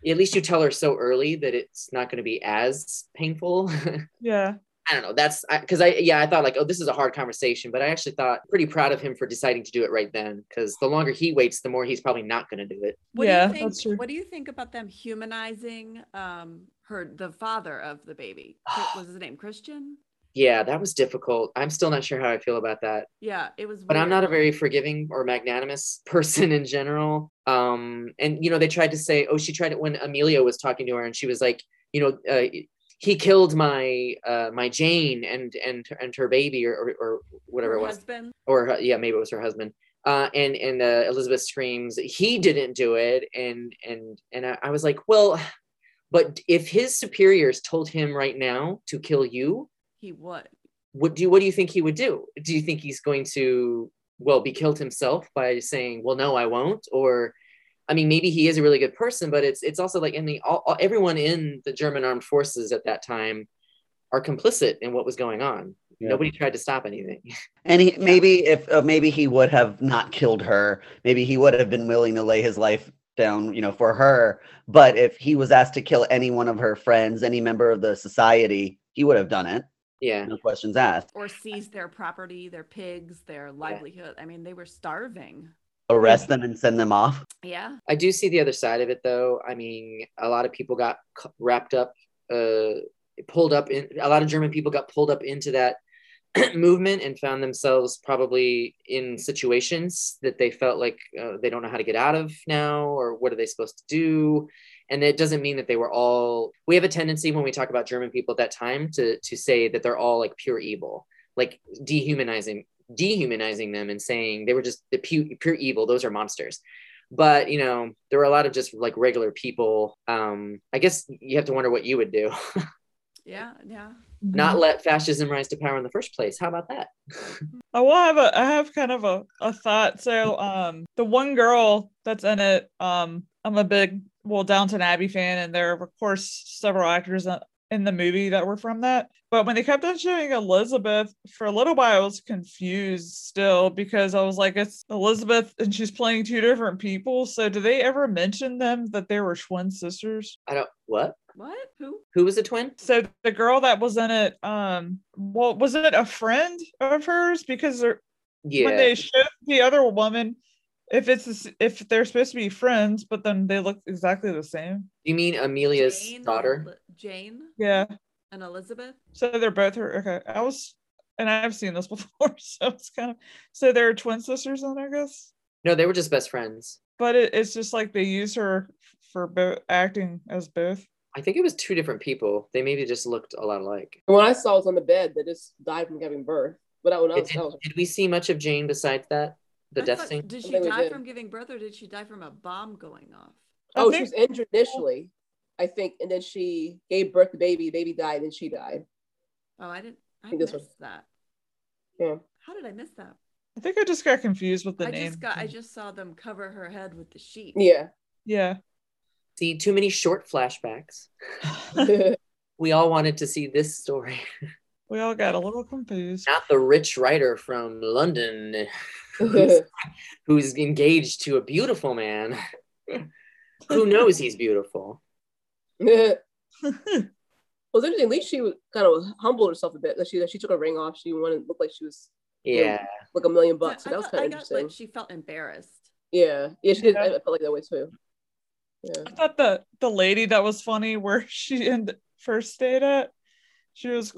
at least you tell her so early that it's not going to be as painful. Yeah. I don't know. That's because I, yeah, I thought like, oh, this is a hard conversation, but I actually thought pretty proud of him for deciding to do it right then. Because the longer he waits, the more he's probably not going to do it. What Yeah, do you that's true. think? What do you think about them humanizing um her the father of the baby? What was his name Christian? Yeah, that was difficult. I'm still not sure how I feel about that. Yeah, it was. But I'm not a very forgiving or magnanimous person in general. Um, and you know, they tried to say, oh, she tried it when Amelia was talking to her, and she was like, you know, uh, he killed my uh, my Jane and and and her baby or or, or whatever Her it was. Husband. or yeah, maybe it was her husband. Uh, and and uh, Elizabeth screams, he didn't do it, and and and I, I was like, well, but if his superiors told him right now to kill you, He would. what do you, what do you think he would do? Do you think he's going to well be killed himself by saying, well, no, I won't, or I mean, maybe he is a really good person, but it's it's also like in the all, all- everyone in the German armed forces at that time are complicit in what was going on. Yeah. Nobody tried to stop anything. And he, maybe if uh, maybe he would have not killed her, maybe he would have been willing to lay his life down, you know, for her. But if he was asked to kill any one of her friends, any member of the society, he would have done it. yeah. No questions asked. Or seize their property, their pigs, their livelihood. I mean, they were starving. Arrest them and send them off. Yeah. I do see the other side of it, though. I mean, a lot of people got wrapped up, uh, pulled up in. A lot of German people got pulled up into that movement and found themselves probably in situations that they felt like uh, they don't know how to get out of now, or what are they supposed to do? And it doesn't mean that they were all. We have a tendency when we talk about German people at that time to to say that they're all like pure evil, like dehumanizing dehumanizing them and saying they were just the pure, pure evil. Those are monsters but you know there were a lot of just like regular people um i guess you have to wonder what you would do Yeah. Yeah. not let fascism rise to power in the first place how about that I will have a I have kind of a, a thought. So um the one girl that's in it, um I'm a big well Downton Abbey fan and there are of course several actors in, in the movie that were from that. But when they kept on showing Elizabeth, for a little while I was confused still because I was like, it's Elizabeth and she's playing two different people. So do they ever mention them that they were twin sisters? I don't what? What? Who? Who was a twin? So the girl that was in it, um, well, was it a friend of hers? Because Yeah. when they showed the other woman, if it's if they're supposed to be friends, but then they look exactly the same. you mean Amelia's Jane daughter? Jane Yeah. and Elizabeth. So they're both her. Okay, I was, and I've seen this before, so it's kind of so they're twin sisters, then I guess. No, they were just best friends. But it, it's just like they use her for both acting as both. I think it was two different people. They maybe just looked a lot alike. And when I saw it was on the bed, they just died from giving birth. But that one Did, else, that was did we see much of Jane besides that? The I death thought- scene? Did she think die from giving birth or did she die from a bomb going off? Oh, think- she was injured initially, I think, and then she gave birth to baby. Baby died, and she died. Oh, I didn't. I think this was- that. Yeah. How did I miss that? I think I just got confused with the I name. just got. I just saw them cover her head with the sheet. Yeah. yeah. See, too many short flashbacks. We all wanted to see this story, we all got a little confused. not the rich writer from London who's, who's engaged to a beautiful man. Who knows he's beautiful? well, it's interesting. At least she was kind of humbled herself a bit. That she that she took a ring off. She wanted to look like she was Yeah. like a million Yeah, bucks. So I that was kind of interesting. like she felt embarrassed. yeah, yeah, she did. Yeah. I felt like that way too. Yeah. I thought the the lady that was funny where she and first stayed at, she was.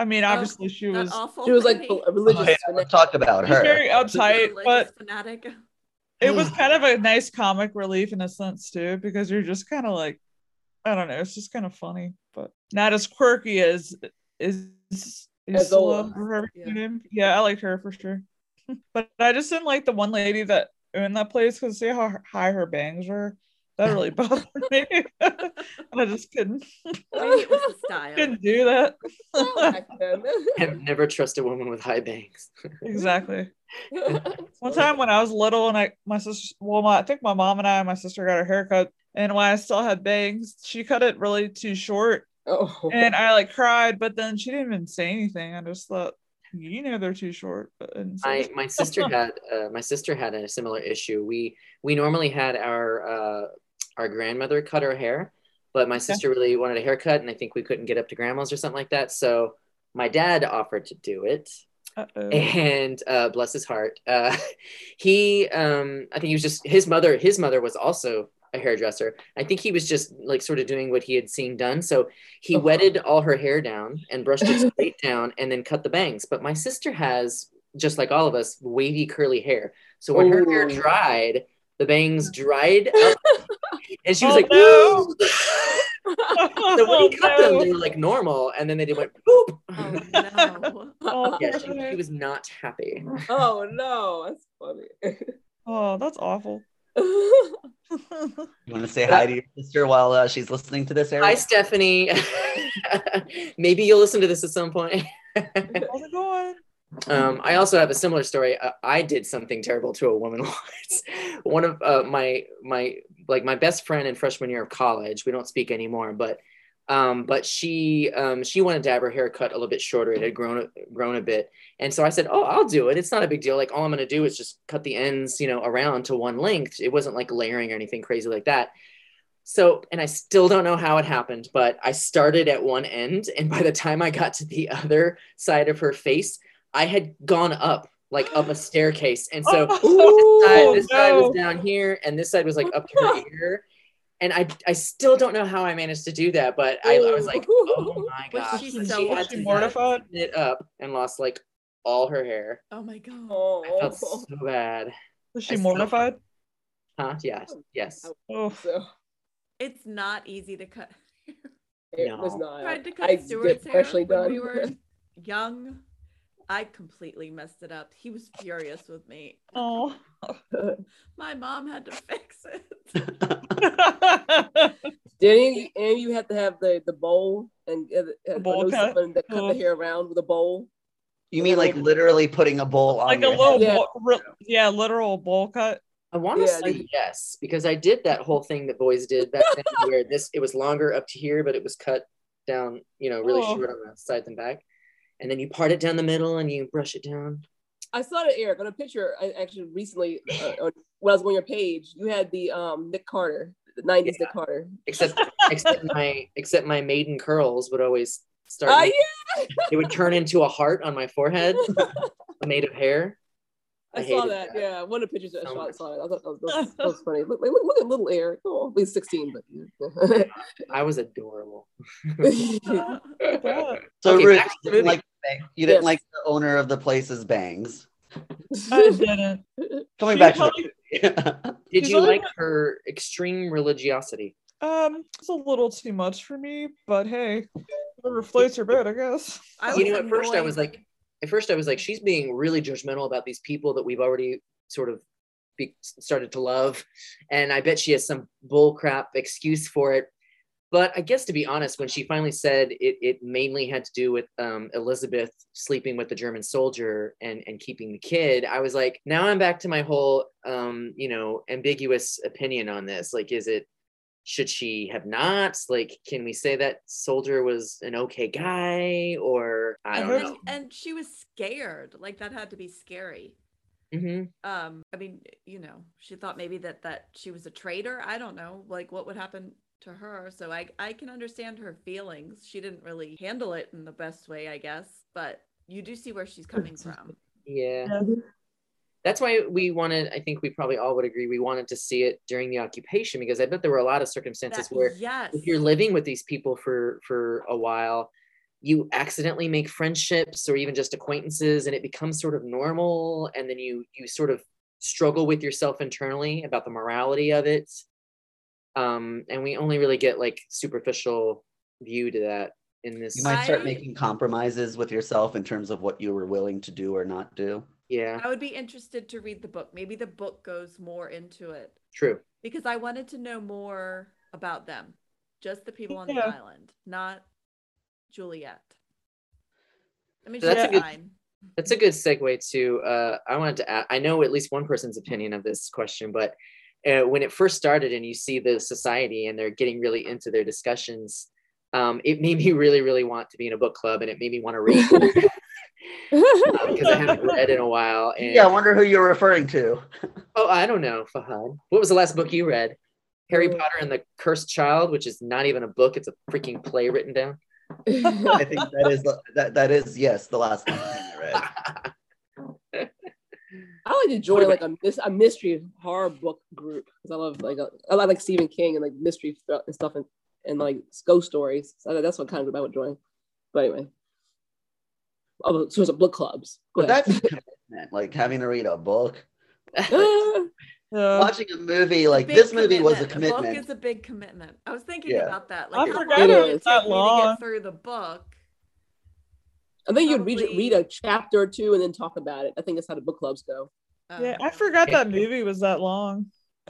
I mean, obviously she was. awful. She was like a religious. Oh, yeah, fanatic. let's talk about She's her. very uptight, Religious but fanatic. it was kind of a nice comic relief in a sense too, because you're just kind of like, I don't know, it's just kind of funny, but not as quirky as is As Zola. Isola. Yeah. Yeah. yeah, I liked her for sure. but I just didn't like the one lady that owned that place because see how high her bangs were. That really bothered me. I just couldn't Maybe it was the style. couldn't do that. Back then. Never- Never trust a woman with high bangs. exactly. One time when I was little and I my sister well my I think my mom and I and my sister got a haircut and when I still had bangs, she cut it really too short oh. and I like cried, but then she didn't even say anything. I just thought, you know they're too short. But I didn't my my sister had uh, my sister had a similar issue. We we normally had our uh, our grandmother cut her hair, but my sister really wanted a haircut, and I think we couldn't get up to grandma's or something like that. So my dad offered to do it, Uh-oh. and uh, bless his heart, uh, he um, I think he was just his mother. His mother was also a hairdresser. I think he was just like sort of doing what he had seen done. So he Oh. wetted all her hair down and brushed it straight down, and then cut the bangs. But my sister has just like all of us wavy curly hair. So when her hair dried, the bangs dried up, and she was Oh, like. no. So when he cut them, they were like normal, and then they did went boop. Oh no. Oh, yeah, she, she was not happy. oh no, that's funny. oh, that's awful. You want to say hi to your sister while uh, she's listening to this, Hi, Stephanie. Maybe you'll listen to this at some point. How's it going? Um, I also have a similar story. Uh, I did something terrible to a woman once. One of uh, my my like my best friend in freshman year of college. We don't speak anymore, but um, but she um, she wanted to have her hair cut a little bit shorter. It had grown grown a bit, and so I said, "Oh, I'll do it. It's not a big deal. Like all I'm going to do is just cut the ends, you know, around to one length. It wasn't like layering or anything crazy like that." So, and I still don't know how it happened, but I started at one end, and by the time I got to the other side of her face, I had gone up like up a staircase, and so Oh, this side, this side was down here, and this side was like up to her ear. And I, I still don't know how I managed to do that, but I, I was like, oh my Was gosh. she so- she had she to mortified? it up and lost like all her hair. Oh my god. Oh. I felt Oh, so bad. Was I she still- mortified? Huh? Yes. Oh. Yes. Oh, so It's not easy to cut. it was No. not. tried to I cut Stuart's hair freshly when done. we were young. I completely messed it up. He was furious with me. oh. My mom had to fix it. Didn't you, and you have to have the the bowl and uh, uh, bowl cut? someone that cut Oh. the hair around with a bowl. You mean like literally putting a bowl on like a little, head? Yeah. bowl, re- yeah, literal bowl cut. I want to Yeah, say they- yes because I did that whole thing that boys did back then, where this it was longer up to here, but it was cut down, you know, really Oh. short on the sides and back, and then you part it down the middle and you brush it down. I saw it, Eric, on a picture. I actually recently, uh, when I was on your page, you had the um Nick Carter, the '90s Nick Carter. Except except my except my maiden curls would always start. Oh with- It would turn into a heart on my forehead, made of hair. I, I saw that. that. Yeah, one of the pictures I So saw, much. saw it. I thought that was, that was, funny. Look, look, look at little Eric. Oh, he's 16, but. I was adorable. So Okay, Ruth, back to you the didn't movie. like you didn't Yes. like the owner of the place's bangs. I didn't. Coming She back to probably- the Did you like her extreme religiosity? Um, it's a little too much for me, but hey, whatever floats your boat, I guess. I you was know, at first I was like, at first I was like, she's being really judgmental about these people that we've already sort of be, started to love, and I bet she has some bullcrap excuse for it. But I guess to be honest, when she finally said it, it mainly had to do with um, Elizabeth sleeping with the German soldier and and keeping the kid. I was like, now I'm back to my whole, um, you know, ambiguous opinion on this. Like, is it should she have not? Like, can we say that soldier was an okay guy, or I don't heard- know. and she was scared. Like that had to be scary. hmm Um, I mean, you know, she thought maybe that that she was a traitor. I don't know, like what would happen to her. So I I can understand her feelings. She didn't really handle it in the best way, I guess. But you do see where she's coming from. Yeah. Yeah. That's why we wanted, I think we probably all would agree, we wanted to see it during the occupation because I bet there were a lot of circumstances That- where yes, if you're living with these people for for a while, you accidentally make friendships or even just acquaintances and it becomes sort of normal and then you you sort of struggle with yourself internally about the morality of it. Um, and we only really get like superficial view to that in this. You might start I- making compromises with yourself in terms of what you were willing to do or not do. yeah, I would be interested to read the book. Maybe the book goes more into it true. because I wanted to know more about them, just the people on Yeah. the island, not Juliet. I mean, So that's a good- fine. That's a good segue to. Uh, I wanted to. Add, I know at least one person's opinion of this question, but uh, when it first started and you see the society and they're getting really into their discussions, um, it made me really, really want to be in a book club, and it made me want to read because I haven't read in a while. And Yeah, I wonder who you're referring to. oh, I don't know, Fahad. What was the last book you read? Harry. Potter and the Cursed Child, which is not even a book; it's a freaking play written down. I think that is that, that is yes the last one I read. I like to join like a, a mystery horror book group because I love like uh, I like Stephen King and like mystery and stuff and, and like ghost stories. So that's what kind of group I would join. But anyway, oh, so it's a book clubs. Go But that's ahead. a commitment, like having to read a book. Yeah. Watching a movie like big this movie was a book commitment. is a big commitment. I was thinking Yeah. about that. I Like, how forgot long it would was that take me to long. get through the book? I think you'd read read a chapter or two and then talk about it. I think that's how the book clubs go. Yeah, I Um, forgot that movie was that long.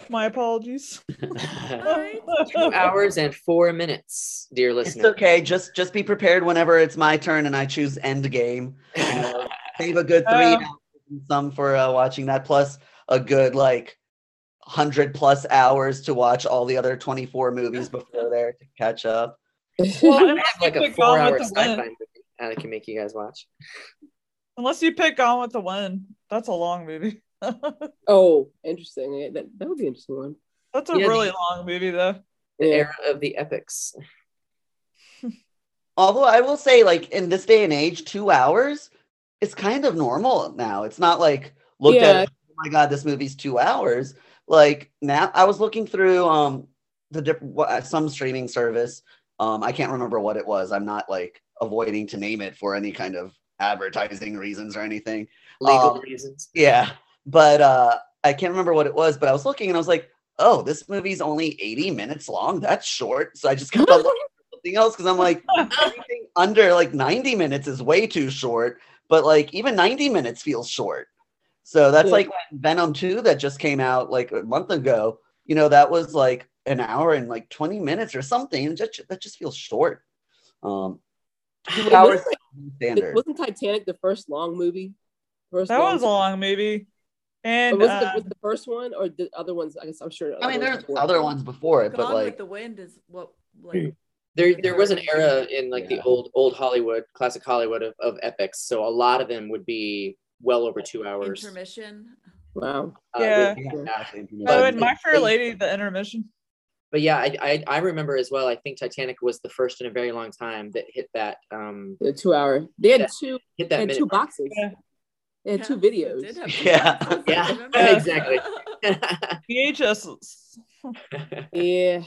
My apologies. Two hours and four minutes, dear listeners. It's okay. Just just be prepared whenever it's my turn and I choose Endgame. You know, save a good three hours and some for uh, watching that, plus a good like hundred plus hours to watch all the other twenty four movies before there to catch up. Well, I unless have like a four-hour with sci-fi movie that can make you guys watch. Unless you pick Gone with the Wind, that's a long movie. oh, interesting. Yeah, that, that would be an interesting one. that's a Yeah, really the- long movie, though. The Yeah. era of the epics. Although I will say, like in this day and age, two hours is kind of normal now. It's not like looked Yeah. at. Oh my god, this movie's two hours. Like now, I was looking through um the different what- some streaming service. Um, I can't remember what it was. I'm not like avoiding to name it for any kind of advertising reasons or anything. Legal Um, reasons. Yeah, but uh, I can't remember what it was. But I was looking and I was like, oh, this movie's only 80 minutes long. That's short. So I just kept on looking for something else because I'm like, anything under like 90 minutes is way too short. But like even 90 minutes feels short. So that's Yeah. like Venom 2 that just came out like a month ago. You know, that was like an hour and like 20 minutes or something. And just, that just feels short. Um, two Wasn't hours Ti- standard. Wasn't Titanic the first long movie? First That long- was a long movie. Or And was, it uh, the, was the first one or the other ones? I guess I'm sure. I mean, other ones there's other ones before it, but Gone with like the Wind is what like there there was an era in like Yeah. the old old Hollywood, classic Hollywood of, of epics. So a lot of them would be well over two hours. Intermission. Wow. Uh, Yeah. with- Yeah, exactly. Oh, But- and My Fair Lady, the intermission. but yeah, I, I I remember as well. I think Titanic was the first in a very long time that hit that um The two hour. They had Yeah. two. hit They that had two boxes. Yeah. They had two Yeah, it videos. did have two Yeah. Yeah, exactly. VHS. Yeah.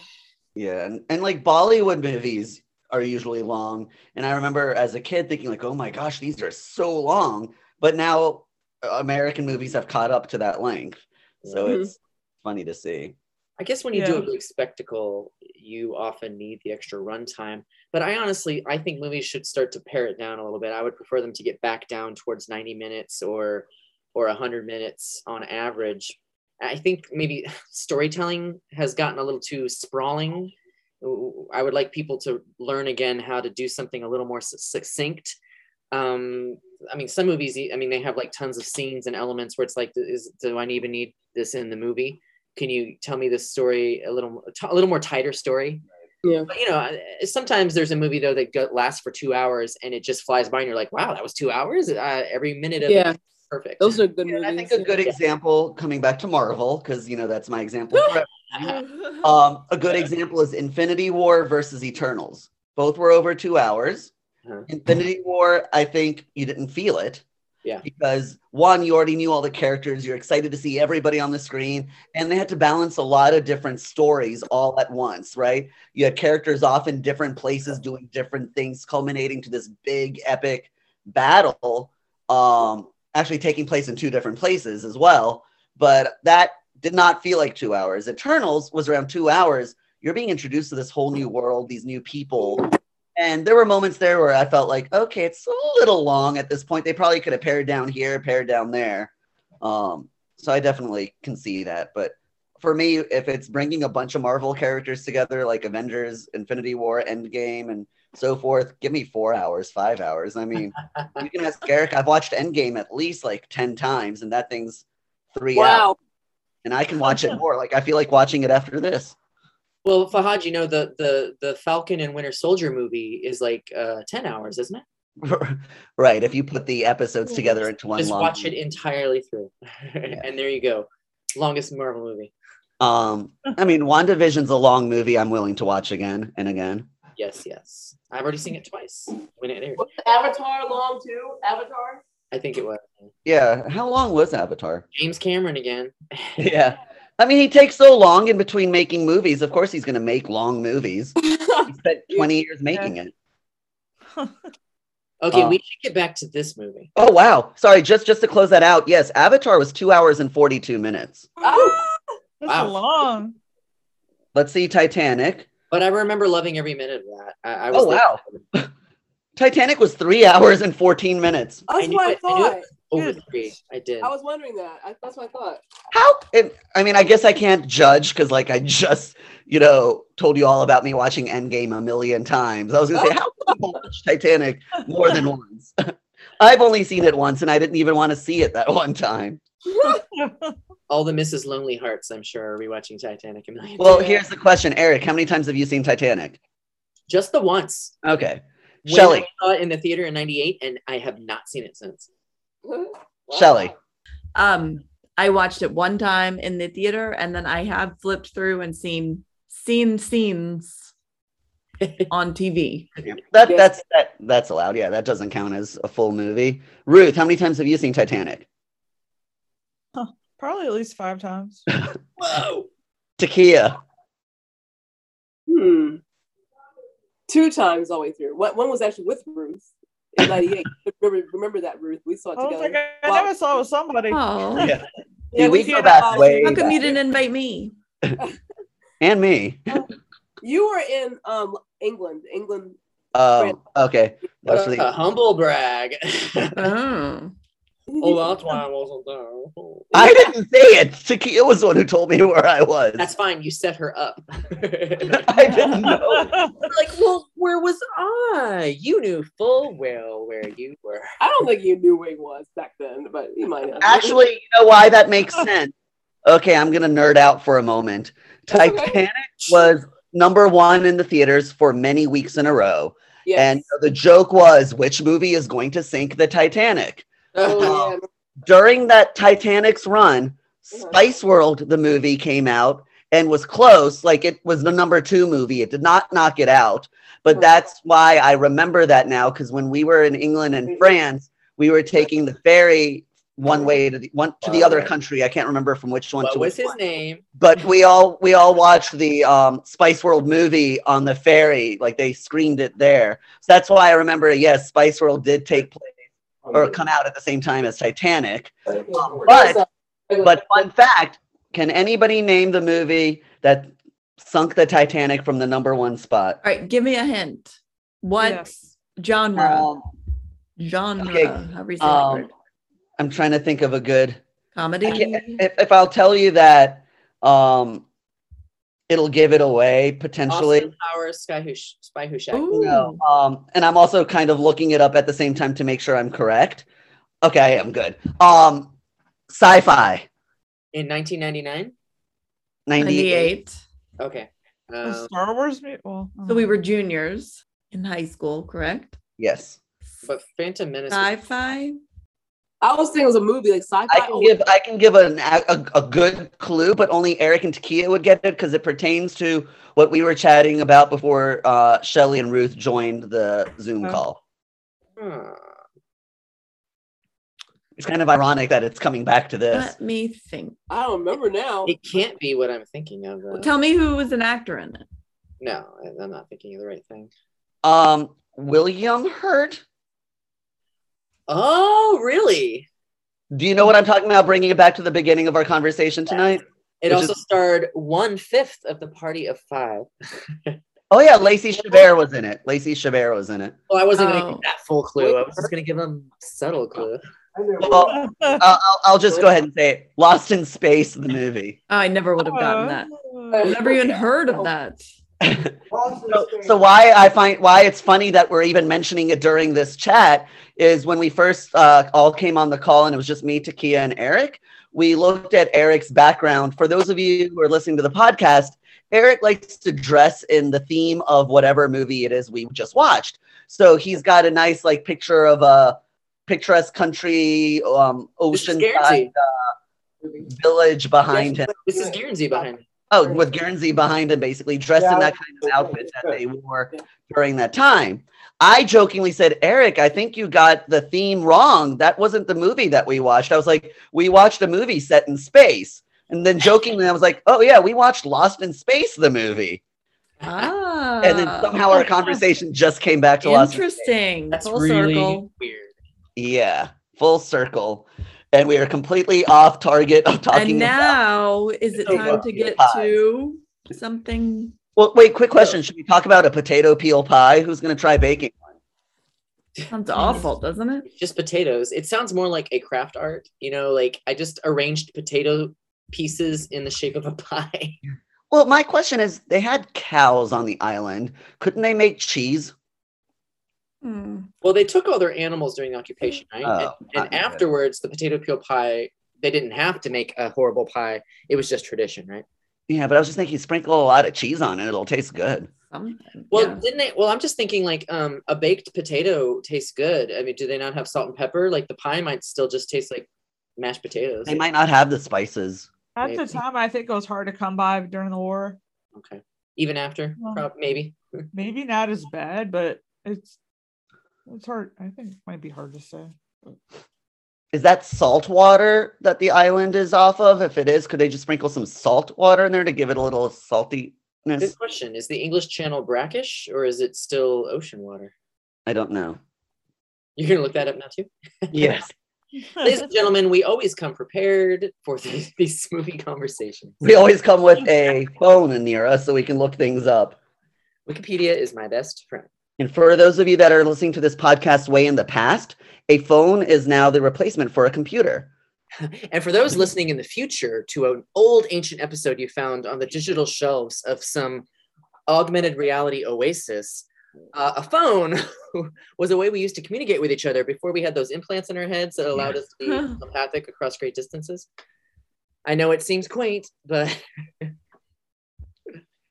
Yeah, and, and like Bollywood movies are usually long. And I remember as a kid thinking like, oh my gosh, these are so long. But now uh, American movies have caught up to that length. So Mhm. it's funny to see. I guess when you do a big spectacle, you often need the extra runtime. But I honestly, I think movies should start to pare it down a little bit. I would prefer them to get back down towards 90 minutes or or 100 minutes on average. I think maybe storytelling has gotten a little too sprawling. I would like people to learn again how to do something a little more succinct. Um, I mean, some movies, I mean, they have like tons of scenes and elements where it's like, is do I even need this in the movie? Can you tell me this story a little, a little more tighter story? Yeah. But, you know, uh, sometimes there's a movie though that go, lasts for two hours and it just flies by, and you're like, wow, that was two hours. Uh, every minute of Yeah. it, is perfect. Those are good And movies. I think a good Yeah. example, coming back to Marvel, because you know that's my example. um, a good example is Infinity War versus Eternals. Both were over two hours. Uh-huh. Infinity War, I think you didn't feel it. Yeah. Because one, you already knew all the characters, you're excited to see everybody on the screen, and they had to balance a lot of different stories all at once, right? You had characters off in different places doing different things, culminating to this big epic battle, um, actually taking place in two different places as well. But that did not feel like two hours. Eternals was around two hours. You're being introduced to this whole new world, these new people, and there were moments there where I felt like, okay, it's a little long at this point. They probably could have pared down here, pared down there. Um, so I definitely can see that. But for me, if it's bringing a bunch of Marvel characters together, like Avengers, Infinity War, Endgame, and so forth, give me four hours, five hours. I mean, you can ask Eric. I've watched Endgame at least like 10 times, and that thing's three hours. Wow. And I can watch it more. Like, I feel like watching it after this. Well, Fahad, you know the the the Falcon and Winter Soldier movie is like uh, ten hours, isn't it? right. If you put the episodes together into one Just long watch it entirely through, and there you go, longest Marvel movie. Um, I mean, WandaVision's a long movie I'm willing to watch again and again. Yes, yes, I've already seen it twice when it aired. Was Avatar long too? Avatar? I think it was Yeah. How long was Avatar? James Cameron again. Yeah. I mean, he takes so long in between making movies. Of course, he's going to make long movies. He spent 20 years making it. Okay, Uh, we should get back to this movie. Oh, wow. Sorry, just just to close that out. Yes, Avatar was two hours and 42 minutes. Oh, That's Wow. long. Let's see Titanic. But I remember loving every minute of that. I, I was Oh, wow. Titanic was three hours and 14 minutes. that's knew what I it, I knew thought. Over Good. three. I did. I was wondering that. I, that's what I thought. How? It, I mean, I guess I can't judge because, like, I just, you know, told you all about me watching Endgame a million times. I was going to say, oh. how can people watch Titanic more than once? I've only seen it once, and I didn't even want to see it that one time. All the Mrs. Lonely Hearts, I'm sure, are rewatching Titanic a million. Well, Yeah. here's the question, Eric. How many times have you seen Titanic? Just the once. Okay, When Shelley. I saw it in the theater in '98, and I have not seen it since. Wow. Shelley. Um, I watched it one time in the theater, and then I have flipped through and seen seen scenes on TV. That that's that that's allowed. Yeah, that doesn't count as a full movie. Ruth, how many times have you seen Titanic? Probably at least five times. Whoa! Takia. Hmm. Two times all the way through. One, one was actually with Ruth in '98. remember, remember that Ruth? We saw it I was together. like, I, I never saw it with somebody. Oh, Yeah. Yeah, Dude, we we go back way how come you didn't invite me? And me. You were in um England. England. Um, okay. That's for A humble brag. Oh, oh, that's why I wasn't there. I didn't say it. Takia was the one who told me where I was. That's fine. You set her up. I didn't know. like, well, where was I? You knew full well where you were. I don't think you knew where he was back then, but you might have. Actually, you know why that makes sense? Okay, I'm gonna nerd out for a moment. That's okay. Titanic was number one in the theaters for many weeks in a row. Yes. And the joke was which movie is going to sink the Titanic? Oh, yeah. During that Titanic's run, Uh-huh. Spice World, the movie, came out and was close. Like it was the number two movie. It did not knock it out. But that's why I remember that now because when we were in England and France, we were taking the ferry one way to the one to the other country. I can't remember from which one What to was which his one. name? But we all we all watched the um, Spice World movie on the ferry. Like they screened it there. So that's why I remember. Yes, Spice World did take place or come out at the same time as Titanic. But but fun fact: Can anybody name the movie that sunk the Titanic from the number one spot? All right, give me a hint. What Yes. genre? Um, genre. okay, However you say um. I'm trying to think of a good. Comedy. If, if I'll tell you that, um, it'll give it away potentially. Austin Powers, Sky Who Spy Who Shagged Me. Ooh. No. Um, and I'm also kind of looking it up at the same time to make sure I'm correct. Okay, I am good. Um, sci-fi. in 1999. 98. 98. Okay. Um, Star Wars. Well, So we were juniors in high school, correct? Yes. but Phantom Menace. Sci-fi. I was thinking it was a movie like sci-fi. I can give I can give an, a, a good clue, but only Eric and Takia would get it because it pertains to what we were chatting about before uh, Shelly and Ruth joined the Zoom call. Huh. It's kind of ironic that it's coming back to this. Let me think. I don't remember now. It can't be what I'm thinking of. Though. Tell me who was an actor in it. No, I- I'm not thinking of the right thing. Um, William Hurt. Oh, really? Do you know what I'm talking about? Bringing it back to the beginning of our conversation tonight. It Which also is- starred one fifth of the party of five. Oh yeah, Lacey Chabert was in it. Lacey Chabert was in it. Well, I wasn't going to Oh. give that full clue. I was just going to give them subtle clue. Well, I'll, I'll, I'll just go ahead and say it. Lost in Space, the movie. Oh, I never would have gotten that. I've never even heard of that. So, so why I find why it's funny that we're even mentioning it during this chat is when we first uh, all came on the call and it was just me, Takia, and Eric. We looked at Eric's background. For those of you who are listening to the podcast, Eric likes to dress in the theme of whatever movie it is we just watched. So he's got a nice like picture of a picturesque country um, ocean Guernsey. village behind him. This is Guernsey behind. me. Oh, with Guernsey behind him, basically dressed in that kind of outfit that they wore during that time. I jokingly said, Eric, I think you got the theme wrong. That wasn't the movie that we watched. I was like, we watched a movie set in space. And then jokingly, I was like, oh, yeah, we watched Lost in Space, the movie. Ah. And then somehow our conversation just came back to Lost in Space. Interesting. That's Full really circle. weird. Yeah, full circle. And we are completely off target of talking And about. now is it time to get pies. to something? Well, wait, quick question. Should we talk about a potato peel pie? Who's going to try baking one? Sounds awful, doesn't it? Just potatoes. It sounds more like a craft art. You know, like I just arranged potato pieces in the shape of a pie. Well, my question is they had cows on the island. Couldn't they make cheese? Hmm. Well, they took all their animals during the occupation, right? Oh, and not and good. afterwards, the potato peel pie, they didn't have to make a horrible pie. It was just tradition, right? Yeah, but I was just thinking sprinkle a lot of cheese on it. It'll taste good. Something. Well, yeah. didn't they? Well, I'm just thinking like um a baked potato tastes good. I mean, do they not have salt and pepper? Like the pie might still just taste like mashed potatoes. They might not have the spices. At the time, I think it was hard to come by during the war. Okay. Even after, Well- prob- maybe. Maybe not as bad, but it's it's hard. I think it might be hard to say. Is that salt water that the island is off of? If it is, could they just sprinkle some salt water in there to give it a little saltiness? Good question. Is the English Channel brackish or is it still ocean water? I don't know. You're gonna look that up now too. Yes. Ladies and gentlemen, we always come prepared for these, these movie conversations. We always come with a phone in near us so we can look things up. Wikipedia is my best friend. And for those of you that are listening to this podcast way in the past, a phone is now the replacement for a computer. And for those listening in the future to an old ancient episode you found on the digital shelves of some augmented reality oasis, uh, a phone was a way we used to communicate with each other before we had those implants in our heads that allowed us to be telepathic across great distances. I know it seems quaint, but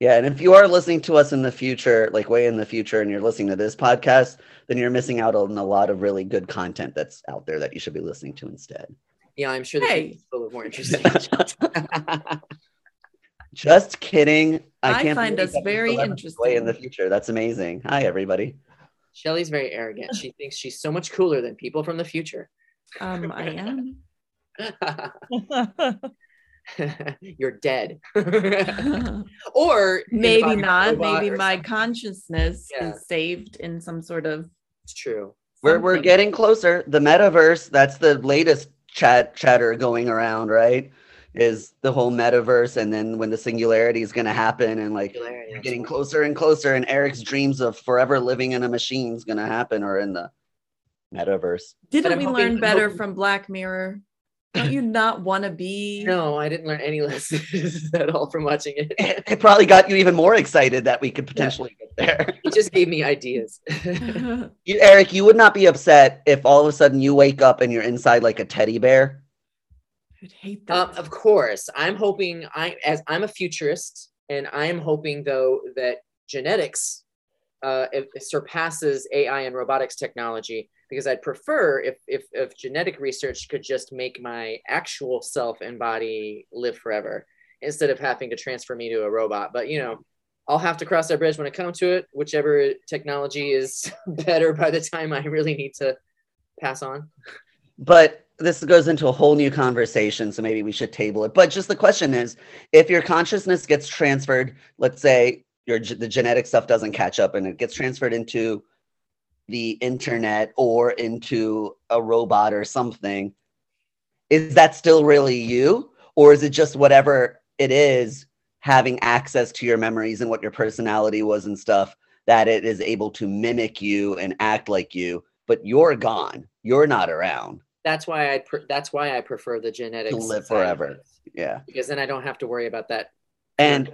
Yeah, and if you are listening to us in the future, like way in the future, and you're listening to this podcast, then you're missing out on a lot of really good content that's out there that you should be listening to instead. Yeah, I'm sure the Hey. future's full of more interesting. Just kidding. I can't find us very interesting. Way in the future. That's amazing. Hi, everybody. Shelly's very arrogant. She thinks she's so much cooler than people from the future. Um, I am. You're dead. or maybe body of a not. Maybe my something. consciousness Yeah. is saved in some sort of. It's true. We're we're getting closer. The metaverse, that's the latest chat chatter going around, right? Is the whole metaverse and then when the singularity is gonna happen and like we're getting closer and closer and Eric's dreams of forever living in a machine is gonna happen or in the metaverse. Didn't we hoping- learn better hoping- from Black Mirror? Don't you not want to be? No, I didn't learn any lessons at all from watching it. It, it probably got you even more excited that we could potentially get there. It just gave me ideas. You, Eric, you would not be upset if all of a sudden you wake up and you're inside like a teddy bear. I'd hate Um, of course, I'm hoping I as I'm a futurist, and I'm hoping though that genetics uh, it, it surpasses AI and robotics technology because I'd prefer if, if if genetic research could just make my actual self and body live forever instead of having to transfer me to a robot. But you know, I'll have to cross that bridge when I come to it, whichever technology is better by the time I really need to pass on. But this goes into a whole new conversation, so maybe we should table it. But just the question is, if your consciousness gets transferred, let's say your the genetic stuff doesn't catch up and it gets transferred into the internet or into a robot or something, is that still really you? Or is it just whatever it is having access to your memories and what your personality was and stuff that it is able to mimic you and act like you, but you're gone. You're not around. That's why I pre- that's why I prefer the genetics to live forever. Yeah. because then I don't have to worry about that. And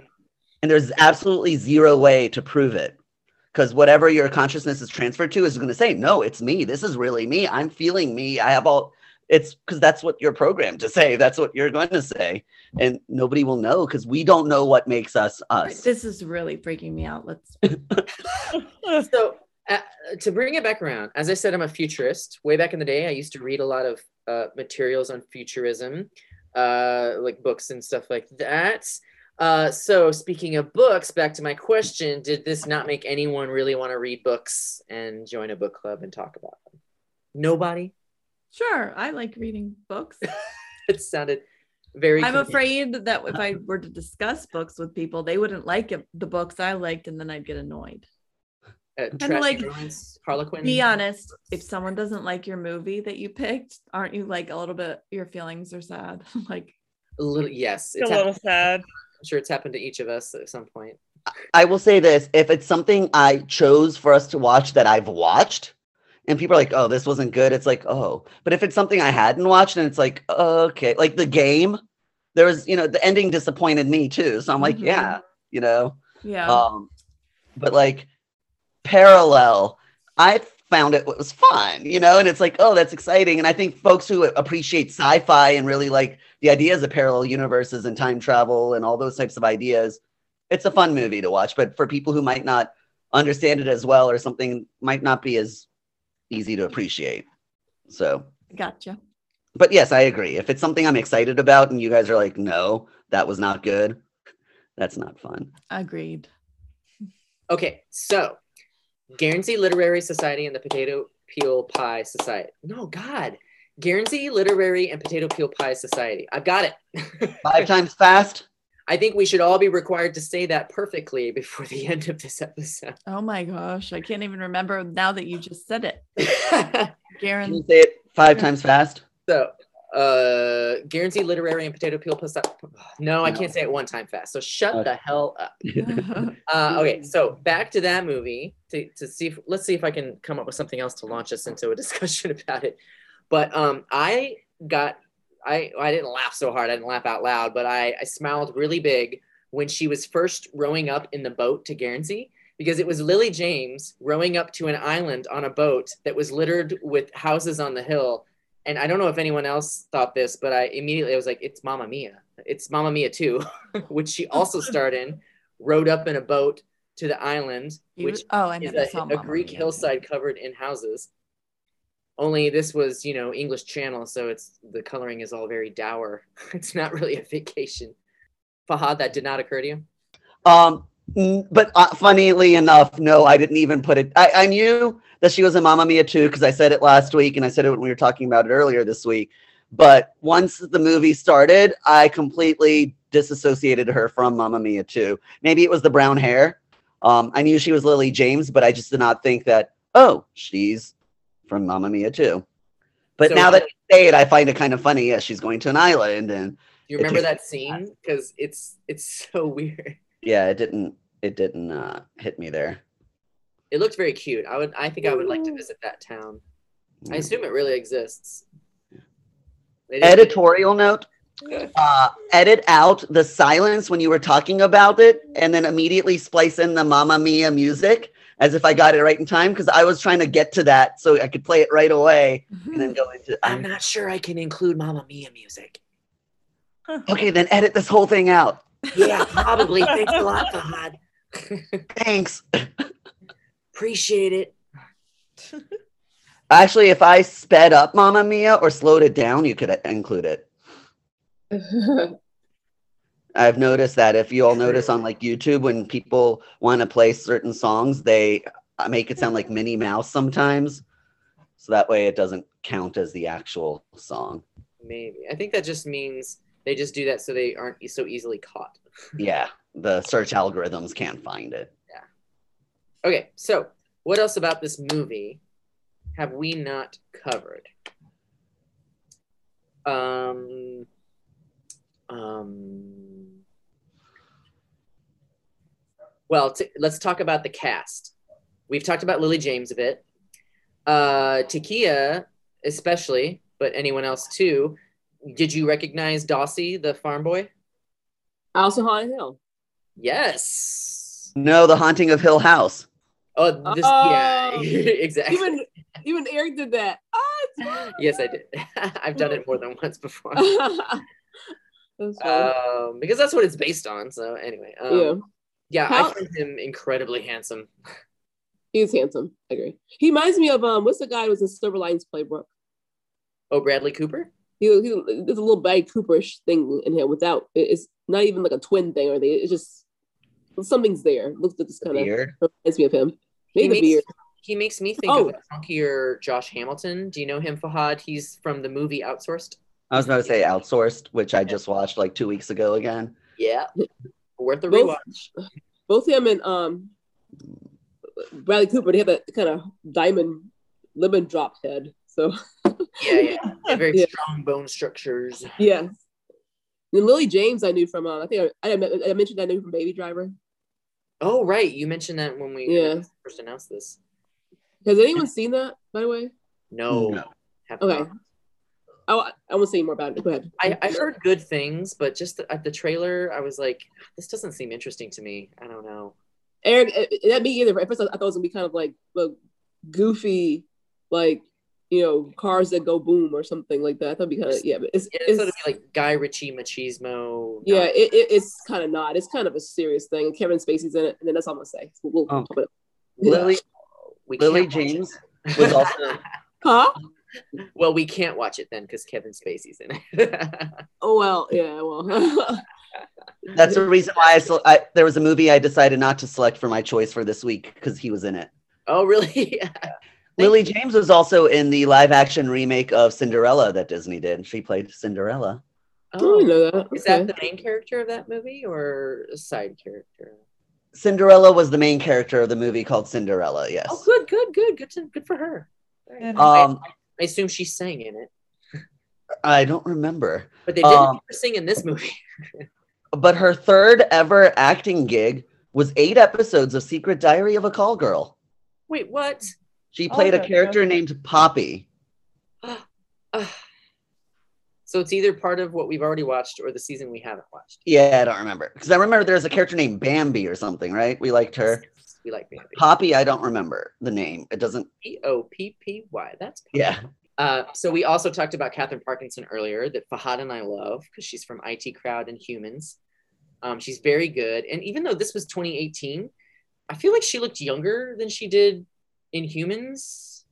and there's absolutely zero way to prove it. Because whatever your consciousness is transferred to is going to say, no, it's me. This is really me. I'm feeling me. I have all it's because that's what you're programmed to say. That's what you're going to say. And nobody will know because we don't know what makes us us. This is really freaking me out. Let's. so uh, to bring it back around, as I said, I'm a futurist. Way back in the day, I used to read a lot of uh, materials on futurism, uh, like books and stuff like that. Uh, so speaking of books, back to my question: Did this not make anyone really want to read books and join a book club and talk about them? Nobody. Sure, I like reading books. It sounded very. I'm convenient. afraid that if I were to discuss books with people, they wouldn't like it, the books I liked, and then I'd get annoyed. Uh, kinda like- Romance, Harlequin. Be honest, if someone doesn't like your movie that you picked, aren't you like a little bit? Your feelings are sad. like, A little, yes. a little happened, sad. I'm sure it's happened to each of us at some point. I will say this if it's something I chose for us to watch that I've watched, and people are like, oh, this wasn't good, it's like, oh. But if it's something I hadn't watched and it's like, okay, like the game, there was, you know, the ending disappointed me too. So I'm like, Mhm. yeah, you know. yeah, Um, but like parallel, I found it was fun, you know, and it's like, oh, that's exciting. And I think folks who appreciate sci-fi and really like the ideas of parallel universes and time travel and all those types of ideas, it's a fun movie to watch. But for people who might not understand it as well or something might not be as easy to appreciate. So gotcha. but yes, I agree. If it's something I'm excited about and you guys are like, no, that was not good, that's not fun. Agreed. Okay, so Guernsey Literary Society and the Potato Peel Pie Society. No, God. Guernsey Literary and Potato Peel Pie Society. I've got it. Five times fast. I think we should all be required to say that perfectly before the end of this episode. Oh my gosh, I can't even remember now that you just said it. Can you say it five times fast? so, uh, Guernsey Literary and Potato Peel Pie. Society. No, I can't say it one time fast. So shut Okay. the hell up. Uh, okay, so back to that movie to, to see if let's see if I can come up with something else to launch us into a discussion about it. But um, I got I I didn't laugh so hard, I didn't laugh out loud, but I, I smiled really big when she was first rowing up in the boat to Guernsey because it was Lily James rowing up to an island on a boat that was littered with houses on the hill. And I don't know if anyone else thought this, but I immediately I was like, it's Mamma Mia. It's Mamma Mia too, which she also starred in rowed up in a boat to the island, He which oh, I is a, a Greek hillside covered in houses. Only this was, you know, English Channel, so it's the coloring is all very dour. It's not really a vacation. Fahad, that did not occur to you. Um, but uh, funnily enough, no, I didn't even put it. I, I knew that she was in Mamma Mia too because I said it last week and I said it when we were talking about it earlier this week. But once the movie started, I completely disassociated her from Mamma Mia too. Maybe it was the brown hair. Um, I knew she was Lily James, but I just did not think that. Oh, she's from Mamma Mia too. But So- now that you say it, I find it kind of funny. Yeah, she's going to an island, and you remember that scene? Because it's it's so weird. yeah, it didn't it didn't uh, hit me there. It looked very cute. I would I think I would like to visit that town. I assume it really exists. They didn't- editorial note uh edit out the silence when you were talking about it and then immediately splice in the Mamma Mia music as if I got it right in time because I was trying to get to that so I could play it right away and then go into I'm not sure I can include Mamma Mia music. okay then edit this whole thing out Yeah, probably. Thanks a lot, Fahad. thanks Appreciate it. actually if I sped up Mamma Mia or slowed it down you could uh, include it I've noticed that if you all notice on like YouTube when people want to play certain songs, they uh, make it sound like Minnie Mouse sometimes. So that way it doesn't count as the actual song. Maybe. I think that just means they just do that so they aren't so easily caught. Yeah, the search algorithms can't find it. Yeah. Okay, so what else about this movie have we not covered? Um, um, well, t- let's talk about the cast. We've talked about Lily James a bit. Uh, Takia, especially, but anyone else too. Did you recognize Dawsey, the farm boy? also Haunted Hill. Yes. No, The Haunting of Hill House. Oh, this, yeah, Oh. exactly. Even even Eric did that. Oh, yes, I did. I've done it more than once before. fun. That's funny. um, because that's what it's based on. So anyway, um, yeah, yeah, How- I find him incredibly handsome. he's handsome. I agree. He reminds me of um, what's the guy who was in Silver Linings Playbook? Oh, Bradley Cooper. He, he there's a little Barry Cooperish thing in here without it- it's not even like a twin thing or anything. It's just something's there. Looks like this kind of reminds me of him. He Maybe the makes, beard. he makes me think Oh. of a funkier Josh Hamilton. Do you know him, Fahad? He's from the movie Outsourced. I was about to say outsourced, which I just watched like two weeks ago again. Yeah, worth a Both- rewatch. Both him and um Bradley Cooper, they have that kind of diamond lemon drop head. So Yeah, yeah, They're very Yeah. strong bone structures. yeah. And Lily James, I knew from uh, I think I, I, I mentioned I knew from Baby Driver. Oh, right, you mentioned that when we Yeah. first announced this. Has anyone seen that? By the way, No, No. Okay. not. Oh, I I won't say more about it. Go ahead. I, I heard good things, but just at the trailer, I was like, this doesn't seem interesting to me. I don't know. Eric, that me either. At first, I thought it was gonna be kind of like a goofy, like you know, cars that go boom or something like that. I thought it'd be kind of yeah, but it's, Yeah, it's it's going to be like Guy Ritchie machismo. yeah, it, it, it's kind of not. It's kind of a serious thing. Kevin Spacey's in it, and then that's all I'm gonna say. We'll, we'll Oh. talk about it. Lily we Lily can't watch it. James was also Huh? Well, we can't watch it then because Kevin Spacey's in it. Oh well, yeah, well. that's the reason why I, sel- I there was a movie I decided not to select for my choice for this week because he was in it. oh, really? Lily James was also in the live action remake of Cinderella that Disney did. She played Cinderella. I didn't Oh, know that. is that Okay. the main character of that movie or a side character? Cinderella was the main character of the movie called Cinderella, yes. Oh, good, good, good, good, to, good for her. Very Um, I assume she sang in it, I don't remember. but they didn't Um, make sing in this movie. But her third ever acting gig was eight episodes of Secret Diary of a Call Girl. Wait, what? She Oh, played a character okay. named Poppy. Ugh. so it's either part of what we've already watched or the season we haven't watched. Yeah, I don't remember. Because I remember there's a character named Bambi or something, right? We liked her. We like Bambi. Poppy, I don't remember the name. It doesn't, P O P P Y. That's yeah. Uh, so we also talked about Katherine Parkinson earlier that Fahad and I love because she's from IT Crowd and Humans. Um, she's very good, and even though this was 2018, I feel like she looked younger than she did in Humans.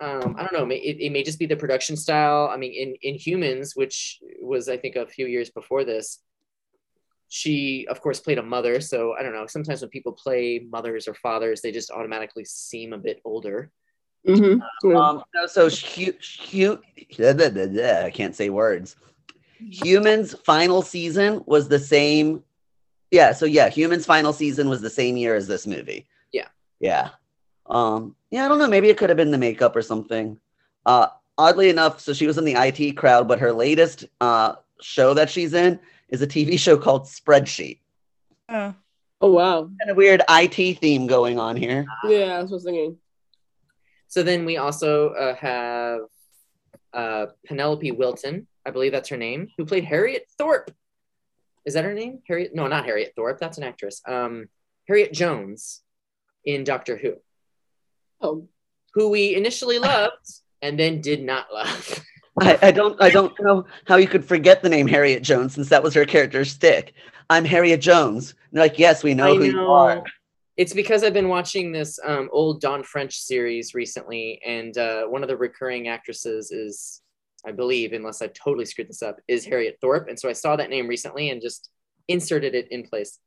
Um, I don't know. It, it may just be the production style. I mean, in in Humans, which was I think a few years before this, she of course played a mother. So I don't know. Sometimes when people play mothers or fathers, they just automatically seem a bit older. Mm-hmm. Um, no, so hu- hu- I can't say words. Humans final season was the same. Yeah, so yeah, Humans final season was the same year as this movie. Yeah. Yeah. Um, yeah, I don't know. Maybe it could have been the makeup or something. Uh, oddly enough, so she was in the IT crowd, but her latest uh, show that she's in is a TV show called Spreadsheet. Oh. oh wow. Kind of weird IT theme going on here. Yeah, that's what I was thinking. So then we also uh, have uh, Penelope Wilton, I believe that's her name, who played Harriet Thorpe. Is that her name? Harriet? No, not Harriet Thorpe. That's an actress. Um, Harriet Jones in Doctor Who, Oh, who we initially loved and then did not love. I, I don't I don't know how you could forget the name Harriet Jones since that was her character's stick. I'm Harriet Jones. And they're like, yes, we know I who you are. It's because I've been watching this um, old Dawn French series recently, and uh, one of the recurring actresses is, I believe, unless I totally screwed this up, is Harriet Thorpe. And so I saw that name recently and just inserted it in place.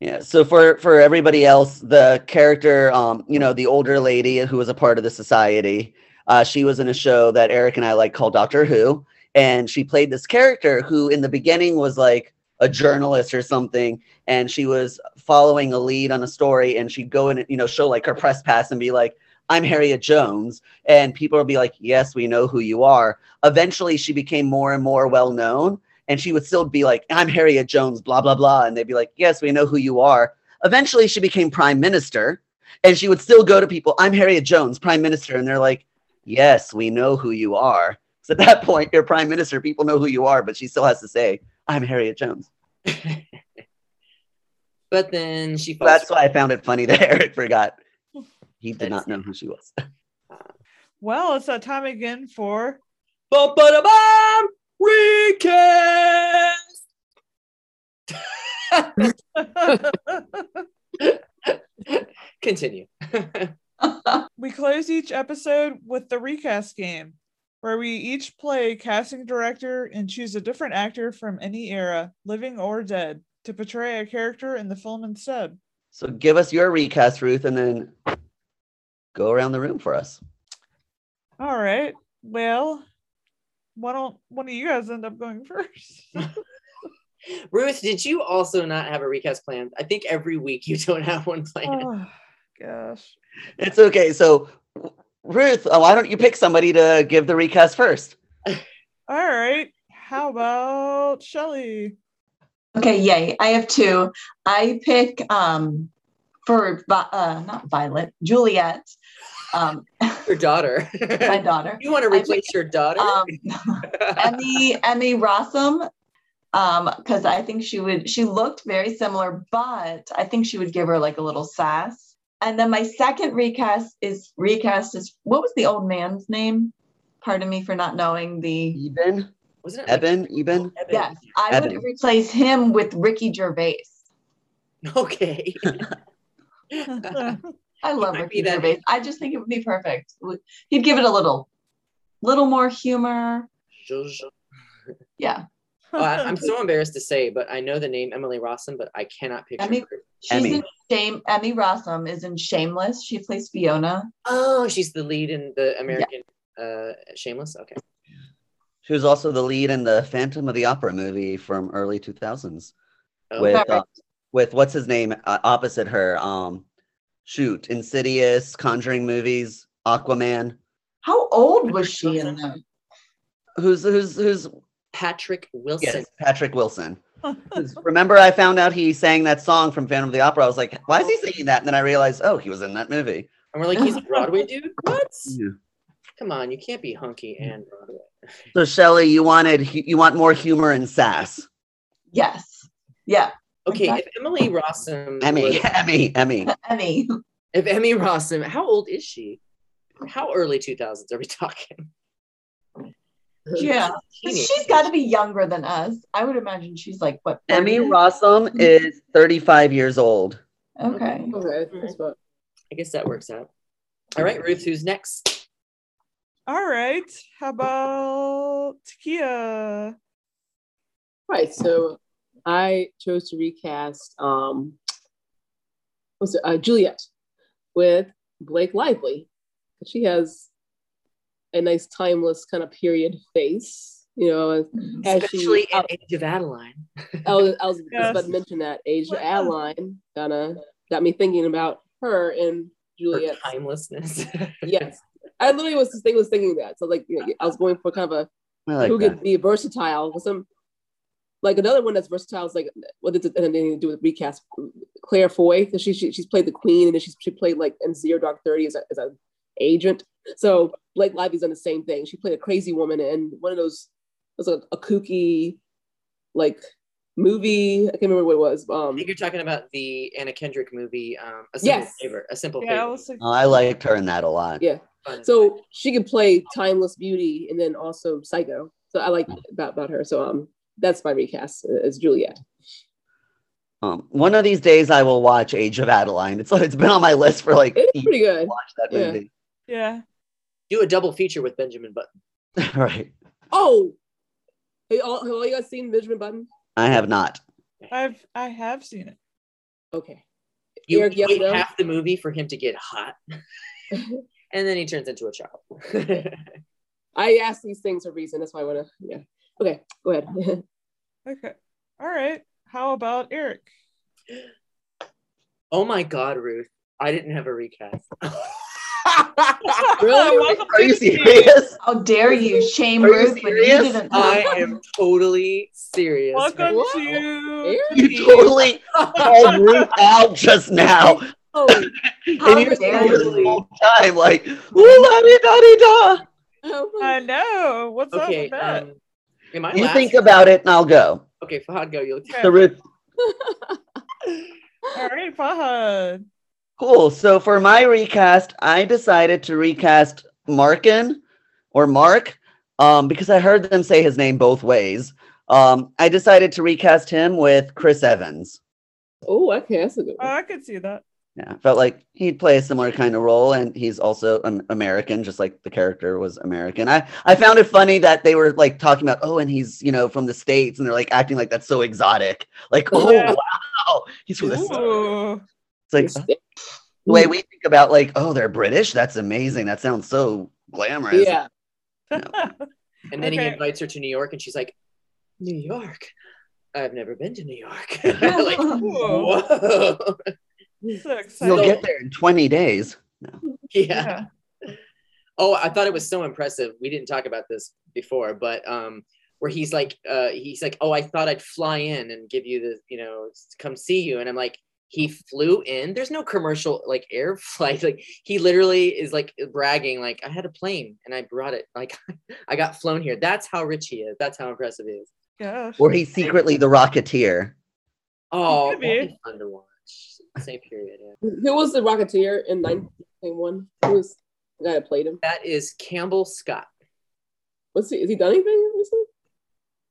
Yeah. So for for everybody else, the character, um, you know, the older lady who was a part of the society, uh, she was in a show that Eric and I like called Doctor Who, and she played this character who, in the beginning, was like a journalist or something, and she was following a lead on a story, and she'd go and you know show like her press pass and be like. I'm Harriet Jones, and people would be like, "Yes, we know who you are." Eventually, she became more and more well known, and she would still be like, I'm Harriet Jones, blah, blah, blah. And they'd be like, Yes, we know who you are. Eventually, she became prime minister, and she would still go to people, I'm Harriet Jones, prime minister. And they're like, Yes, we know who you are. So at that point, you're prime minister, people know who you are, but she still has to say, I'm Harriet Jones. but then she. So that's why I found it funny that Eric forgot. He did not know who she was. Well, it's that time again for Bum, ba, bum, recast. Continue. we close each episode with the recast game, where we each play casting director and choose a different actor from any era, living or dead, to portray a character in the film instead. So give us your recast, Ruth, and then go around the room for us. All right. Well, why don't one of you guys end up going first? Ruth, did you also not have a recast plan? I think every week you don't have one planned. oh, gosh. It's okay. So, Ruth, uh, why don't you pick somebody to give the recast first? All right. How about Shelly? Okay, yay. I have two. I pick um for uh not Violet, Juliet. Um Your daughter. my daughter. you want to I replace your daughter? Um Emmy Emmy Rossum. Um, because I think she would she looked very similar, but I think she would give her like a little sass. And then my second recast is recast is what was the old man's name? Pardon me for not knowing the Eben? Wasn't it like- Eben? Eben? Oh, Eben. yes, I Evan. would replace him with Ricky Gervais. Okay. I love Ricky be that- Gervais. I just think it would be perfect. He'd give it a little, little more humor. Yeah, Oh, I, am so embarrassed to say, but I know the name Emily Rossum, but I cannot picture Emmy- her. she's Emmy. in Shame. Emmy Rossum is in Shameless. She plays Fiona. Oh, she's the lead in the American uh, Shameless. Okay. She was also the lead in the Phantom of the Opera movie from early 2000s Oh, with Correct. uh, with what's his name uh, opposite her. Um, shoot, Insidious, Conjuring movies, Aquaman. How old was she in them? Who's who's who's Patrick Wilson. yes, Patrick Wilson. Remember, I found out he sang that song from Phantom of the Opera. I was like, why is he singing that? And then I realized, oh, he was in that movie. And we're like, he's a Broadway dude? What? Yeah. Come on, you can't be hunky and Broadway. So Shelly, you wanted you want more humor and sass. Yes. Yeah. Okay, if Emily Rossum Emmy, was- Emmy, Emmy. Emmy. if Emmy Rossum, how old is she? How early 2000s are we talking? Yeah. 'Cause Teenage. she's got to be younger than us. I would imagine she's like what? Emmy Rossum is 35 years old. Okay. Okay, that's. I guess that works out. All right, Ruth, who's next? All right. How about Takia? Right. So I chose to recast um was it uh, Juliet with Blake Lively. She has a nice timeless kind of period face, you know. As mm-hmm. Especially she, in Age of Adaline. I was, I was just Yes. about to mention that Age of Adaline kind of got me thinking about her and For Juliet. timelessness. Yes, I literally was just thinking, was thinking that. So like, you know, I was going for kind of a like who that. could be versatile with some like another one that's versatile is like what did it have anything to do with recast Claire Foy because she, she she's played the queen and then she's she played like in Zero Dark Thirty as a as a agent so Blake Lively's done the same thing she played a crazy woman and one of those was a, a kooky like movie I can't remember what it was I um think you're talking about the Anna Kendrick movie, um, A Simple Yes. Favor. A Simple Yeah, I Favor. was like, Oh, I liked her in that a lot. yeah Fun. so she could play timeless beauty and then also psycho so I like about about her so um that's my recast uh, as Juliet Um, one of these days, I will watch Age of Adaline. It's it's been on my list for like it's years pretty to good watch that Yeah. movie. yeah. Do a double feature with Benjamin Button. right. Oh, hey, all, have all you guys seen Benjamin Button? I have not. I've I have seen it. Okay. You Eric, wait no? half the movie for him to get hot, and then he turns into a child. I ask these things for a reason. That's why I want to. Yeah. Okay. Go ahead. Okay. All right. How about Eric? oh my God, Ruth! I didn't have a recast. Really? Are you the serious? How dare you shame Are you Ruth when you didn't I am totally serious. Welcome What? to Eric? You totally called Ruth out just now. oh, How and you're dare serious you. the whole time, like, ooh la di da di da. oh my- I know. What's up Okay. with that? Um, You last? think about it, and I'll go. Okay, Fahad, go. You Okay. So Ruth, All right, Fahad. Cool. So for my recast, I decided to recast Markin or Mark um, because I heard them say his name both ways. Um, I decided to recast him with Chris Evans. oh, okay. That's a good Oh, one. I could see that. Yeah, felt like he'd play a similar kind of role, and he's also an American, just like the character was American. I I found it funny that they were like talking about, oh, and he's you know from the states, and they're like acting like that's so exotic. Like, oh Yeah. wow, he's from the states. Ooh. It's like the way we think about like, oh, they're British. That's amazing. That sounds so glamorous. Yeah. And then he invites her to New York, and she's like, "New York? I've never been to New York." like, Ooh. whoa, So excited. You'll get there in 20 days. yeah. Oh, I thought it was so impressive. We didn't talk about this before, but um, where he's like, uh, he's like, "Oh, I thought I'd fly in and give you the, you know, come see you," and I'm like. He flew in. There's no commercial like air flight. Like he literally is like bragging, like I had a plane and I brought it. Like I got flown here. That's how rich he is. That's how impressive he is. Gosh. Or he's secretly the Rocketeer. Oh, Could that'd be. be fun to watch. Same period. Yeah. Who was the Rocketeer in 1991? Who was the guy that played him? That is Campbell Scott. What's he? Has he done anything recently?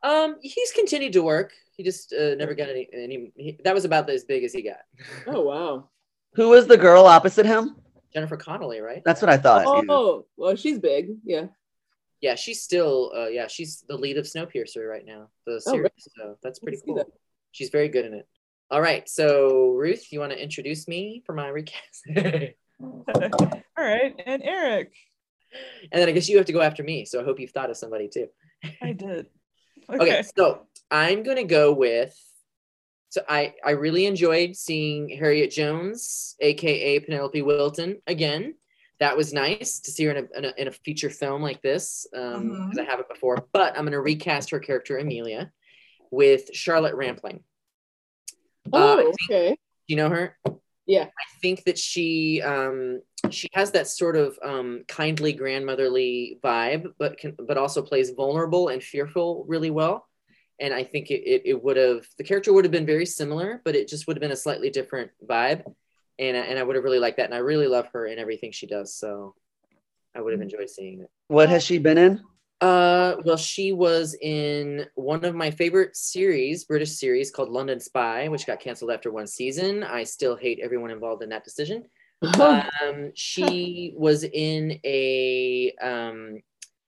Um, he's continued to work. He just uh, never got any. any he, that was about as big as he got. Oh wow. Who was the girl opposite him? Jennifer Connelly, right? That's what I thought. Oh, yeah. well, she's big. Yeah. Yeah, she's still. Uh, yeah, she's the lead of Snowpiercer right now. The Oh, series. So that's pretty cool. that. She's very good in it. All right, so Ruth, you want to introduce me for my recast? All right. And Eric. And then I guess you have to go after me. So I hope you've thought of somebody too. I did. okay. Okay. so i'm gonna go with so i i really enjoyed seeing harriet jones aka penelope wilton again that was nice to see her in a, in a, in a feature film like this um Mhm. because i haven't before but i'm gonna recast her character amelia with charlotte rampling Uh, Oh, think- okay. you know her Yeah. i think that she um she has that sort of um kindly grandmotherly vibe but can but also plays vulnerable and fearful really well and i think it, it, it would have the character would have been very similar but it just would have been a slightly different vibe and, and i would have really liked that and i really love her and everything she does so i would have enjoyed seeing it What has she been in? Uh, well, she was in one of my favorite series, British series called London Spy, which got canceled after one season. I still hate everyone involved in that decision. Um, she was in a um,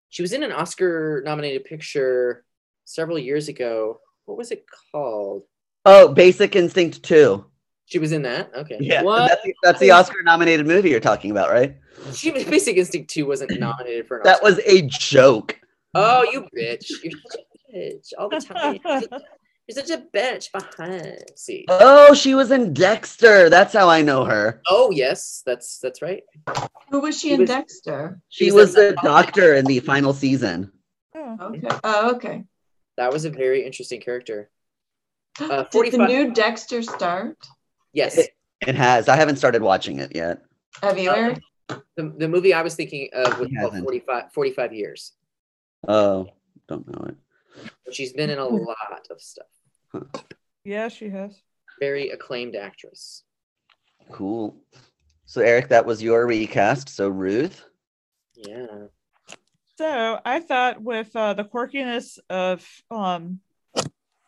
she was in an Oscar nominated picture several years ago. What was it called? Oh, Basic Instinct 2. She was in that. Okay. Yeah, What? that's the, that's the Oscar nominated movie you're talking about, right? She Basic Instinct Two wasn't nominated for an Oscar. That Oscar. was a joke. Oh, you bitch! You're such a bitch all the time. You're such a bitch behind. See. Oh, she was in Dexter. That's how I know her. Oh yes, that's that's right. Who was she She in was- Dexter? She She's was in- the doctor in the final season. Oh. Okay. Oh, okay. That was a very interesting character. Uh, Did the new Dexter start? Yes, It has. I haven't started watching it yet. Have you, Eric? the, the movie I was thinking of was called 45, 45 years. Oh, don't know it. She's been in a lot of stuff. Yeah, she has. Very acclaimed actress. Cool. So Eric, that was your recast. So Ruth. Yeah. So I thought with uh, the quirkiness of um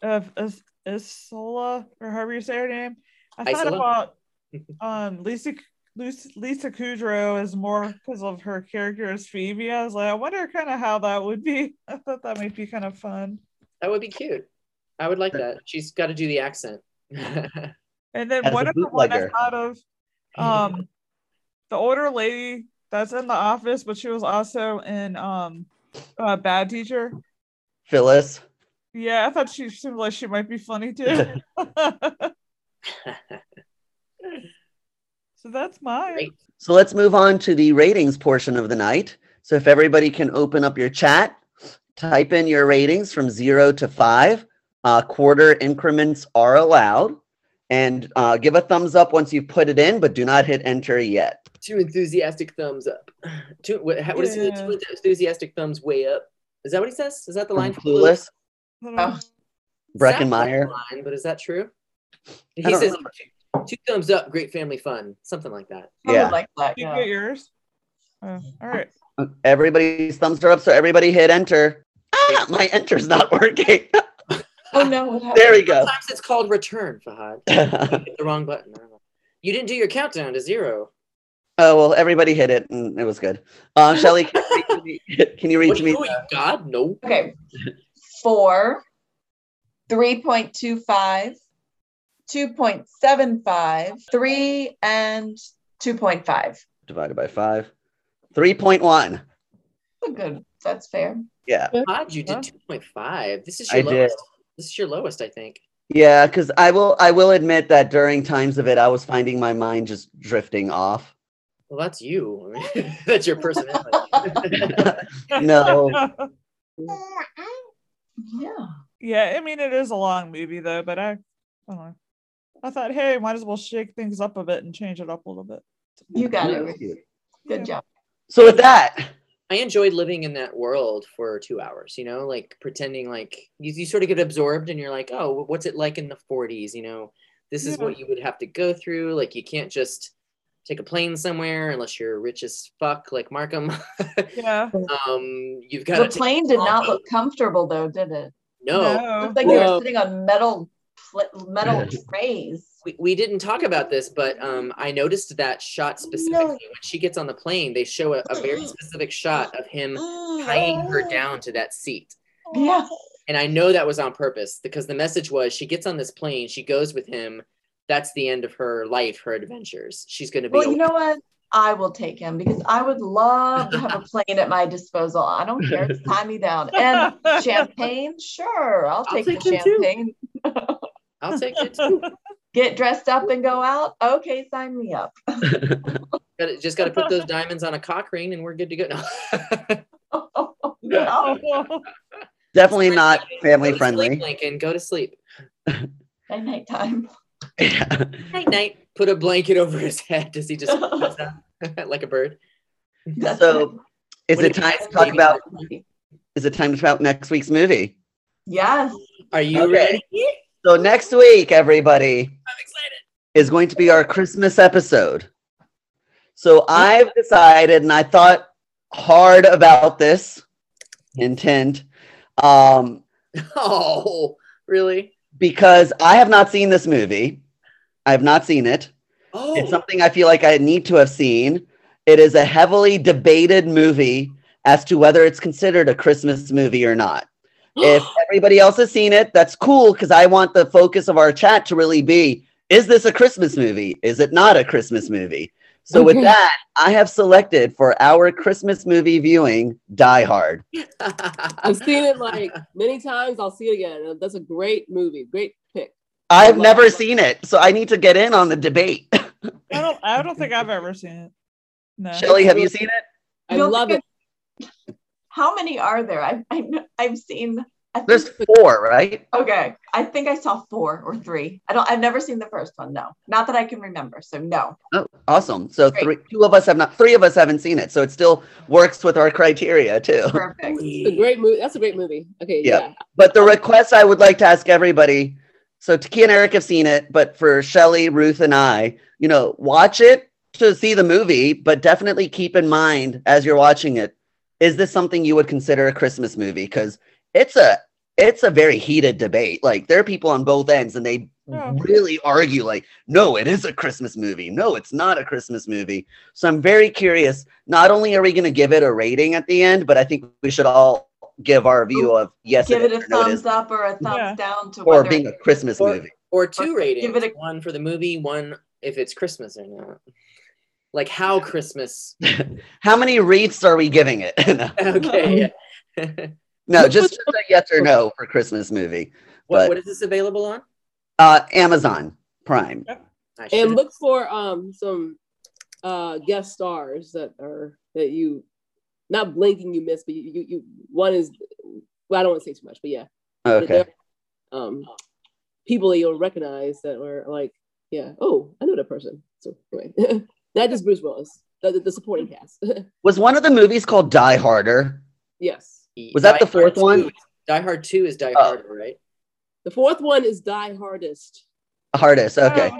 of Is- Isola or however you say her name, I thought Isola? about um Lisa Lisa, Lisa Kudrow is more because of her character as Phoebe. I was like, I wonder kind of how that would be. I thought that might be kind of fun. That would be cute. I would like that. She's got to do the accent. And then As a one other one I thought of um the older lady that's in the office, but she was also in um uh, Bad Teacher. Phyllis. Yeah, I thought she seemed like she might be funny too. so that's mine. Great. So let's move on to the ratings portion of the night. So if everybody can open up your chat, type in your ratings from zero to five. Uh, quarter increments are allowed. And uh, give a thumbs up once you've put it in, but do not hit enter yet. Two enthusiastic thumbs up. Two, what, how- what is it? Yeah. Two enthusiastic thumbs way up. Is that what he says? Is that the line From from Clueless? Clueless, Oh, Breckin Meyer. Sounds like the Line, but is that true? He says remember. two, two thumbs up, great family fun, something like that. I Yeah. would like that. You Yeah. get yours. Oh, all right. Everybody's thumbs are up, so everybody hit enter. Ah, my enter's not working. Oh no, what there we go. Sometimes it's called return, Fahad. You the wrong button. I don't know. You didn't do your countdown to zero. oh well, everybody hit it, and it was good. Uh, Shelly, can, you read to me- can you read What to me? doing, God? No. Okay. Four, 3.25, 2.75, 3, and 2.5. Divided by five. Three point one. Oh, Good. That's fair. Yeah. Fahad, you did two point five. This is I your did. Lowest. This is your lowest, I think. Yeah, because I will I will admit that during times of it I was finding my mind just drifting off. Well, that's you. I mean, that's your personality. no. Yeah. yeah, I mean it is a long movie though, but I, I don't know. I thought, hey, might as well shake things up a bit and change it up a little bit. You got it. that's cute. Good Yeah. job. So with that, I enjoyed living in that world for two hours, you know, like pretending like you, you sort of get absorbed and you're like, oh, what's it like in the 40s? You know, this is Yeah. what you would have to go through. Like, you can't just take a plane somewhere unless you're rich as fuck, like Markham. Yeah. um, you've got The plane did not look comfortable though, did it? no. No. Looked like you No. were sitting on metal metal trays. We, we didn't talk about this, but um, I noticed that shot specifically when she gets on the plane. They show a, a very specific shot of him tying her down to that seat. Yeah. And I know that was on purpose because the message was she gets on this plane, she goes with him. That's the end of her life, her adventures. She's going to be. Well, you know what? I will take him because I would love to have a plane at my disposal. I don't care. Just tie me down. And champagne, sure. I'll I'll take, the take him too. champagne. I'll take it too. Get dressed up and go out. Okay, sign me up. Just got to put those diamonds on a cock ring and we're good to go. No. no. definitely not family Go to sleep, friendly. Lincoln, go to sleep. At nighttime. Night, night. Put a blanket over his head. Does he just pass out like a bird? That's so is What it time to talk about is it time to talk about next week's movie? Yes. Are you Okay. ready? So next week, everybody, I'm excited. is going to be our Christmas episode. So I've decided, and I thought hard about this. hint. Um, Oh, really? because I have not seen this movie. I have not seen it. Oh, It's something I feel like I need to have seen. It is a heavily debated movie as to whether it's considered a Christmas movie or not. If everybody else has seen it, that's cool because I want the focus of our chat to really be is this a Christmas movie? Is it not a Christmas movie? So, with that, I have selected for our Christmas movie viewing Die Hard. I've seen it like many times. I'll see it again. That's a great movie. Great pick. I've never it. seen it, so I need to get in on the debate. I don't. I don't think I've ever seen it. No. Shelly, have you seen it? I don't love it. Think How many are there? I've I've, I've seen. I think, There's four, right? okay, I think I saw four or three. I don't. I've never seen the first one. No, not that I can remember. So no. Oh, awesome. So Great. three, two of us have not, three of us haven't seen it, so it still works with our criteria too. Perfect. It's a great movie. That's a great movie. Okay, Yeah. yeah. But the request I would like to ask everybody so Taki and Eric have seen it, but for Shelly, Ruth, and I, you know, watch it to see the movie, but definitely keep in mind as you're watching it, is this something you would consider a Christmas movie? Because it's a it's a very heated debate. Like there are people on both ends and they Yeah. really argue like, no, it is a Christmas movie. No, it's not a Christmas movie. So I'm very curious. Not only are we going to give it a rating at the end, but I think we should all give our view of yes, Give it it is a or no, it thumbs isn't up or a thumbs Yeah. down to or being a Christmas Or- movie. or two Or ratings. give it a- one for the movie, one if it's Christmas or not. Like how Christmas. How many wreaths are we giving it? no, Okay. Yeah. no just, just a yes or no for Christmas movie. what, But- what is this available on? Uh, Amazon Prime. I And look for um some uh guest stars that are that you not blinking you miss, but you you, you one is well, I don't want to say too much, but yeah. Okay. They're, Um people that you'll recognize that were like, yeah, oh, I know that person. So anyway. Not just Bruce Willis, the, the, the supporting hmm. cast. Was one of the movies called Die Harder? yes. Was that the fourth Hard one? 2 Die Hard 2 is Die Oh. Harder, right? The fourth one is Die Hardest. Hardest. Okay.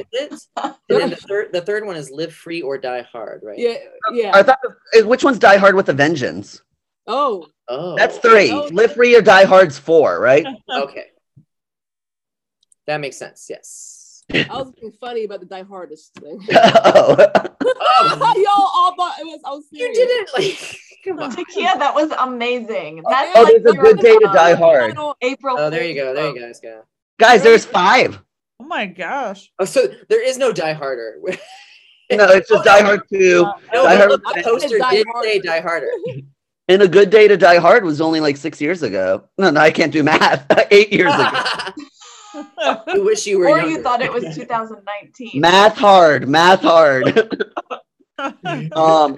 Oh. And then the third the third one is Live Free or Die Hard, right? Yeah, yeah. I thought uh, which one's Die Hard with a Vengeance? Oh, Oh. That's three. Oh. Live Free or Die Hard's four, right? okay. That makes sense. Yes. I was being funny about the Die Hardest thing. oh. Oh, Y'all all thought it was. I was you did it! Like, come on. Takia, that was amazing. Oh, That's Oh, like there's a good day to Die Hard. April. Oh, there you go. There you joke. guys go. Guys, there's five. Oh my gosh. Oh, so there is no Die Harder. No, it's just Die Hard 2. No, Die but Hard look, the poster Die did Hard. say Die Harder. And A Good Day to Die Hard was only like six years ago. No, no, I can't do math. Eight years ago. I wish you were Or younger. you thought it was 2019. math hard, math hard. um,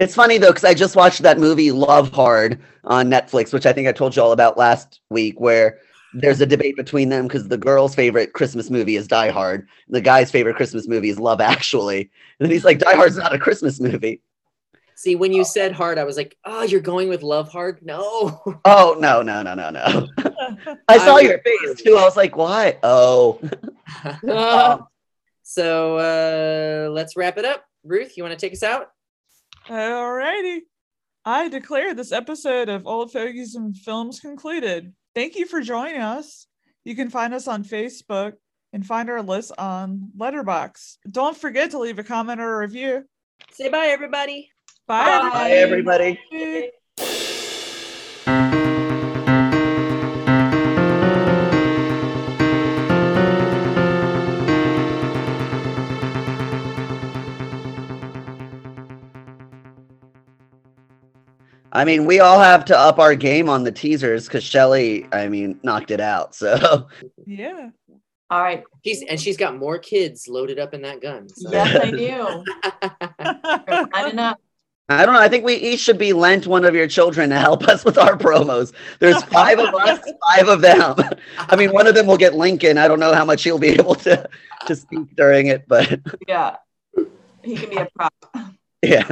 it's funny though, because I just watched that movie Love Hard on Netflix, which I think I told you all about last week, where there's a debate between them because the girl's favorite Christmas movie is Die Hard, and the guy's favorite Christmas movie is Love Actually. And then he's like, Die Hard's not a Christmas movie. See, when you said hard, I was like, oh, you're going with Love Hard? No. Oh no, no, no, no, no. I saw I your face too. I was like, why? Oh. Uh, so uh, let's wrap it up. Ruth, you want to take us out? Alrighty. I declare this episode of Old Fogies and Films concluded. Thank you for joining us. You can find us on Facebook and find our list on Letterboxd. Don't forget to leave a comment or a review. Say bye, everybody. Bye. Bye, everybody. everybody. I mean, we all have to up our game on the teasers because Shelly, I mean, knocked it out. So Yeah. All right. She's and she's got more kids loaded up in that gun. so- Yes, I do. I don't know. I don't know. I think we each should be lent one of your children to help us with our promos. There's five of us, five of them. I mean, one of them will get Lincoln. I don't know how much he'll be able to to speak during it, but Yeah. He can be a prop. yeah.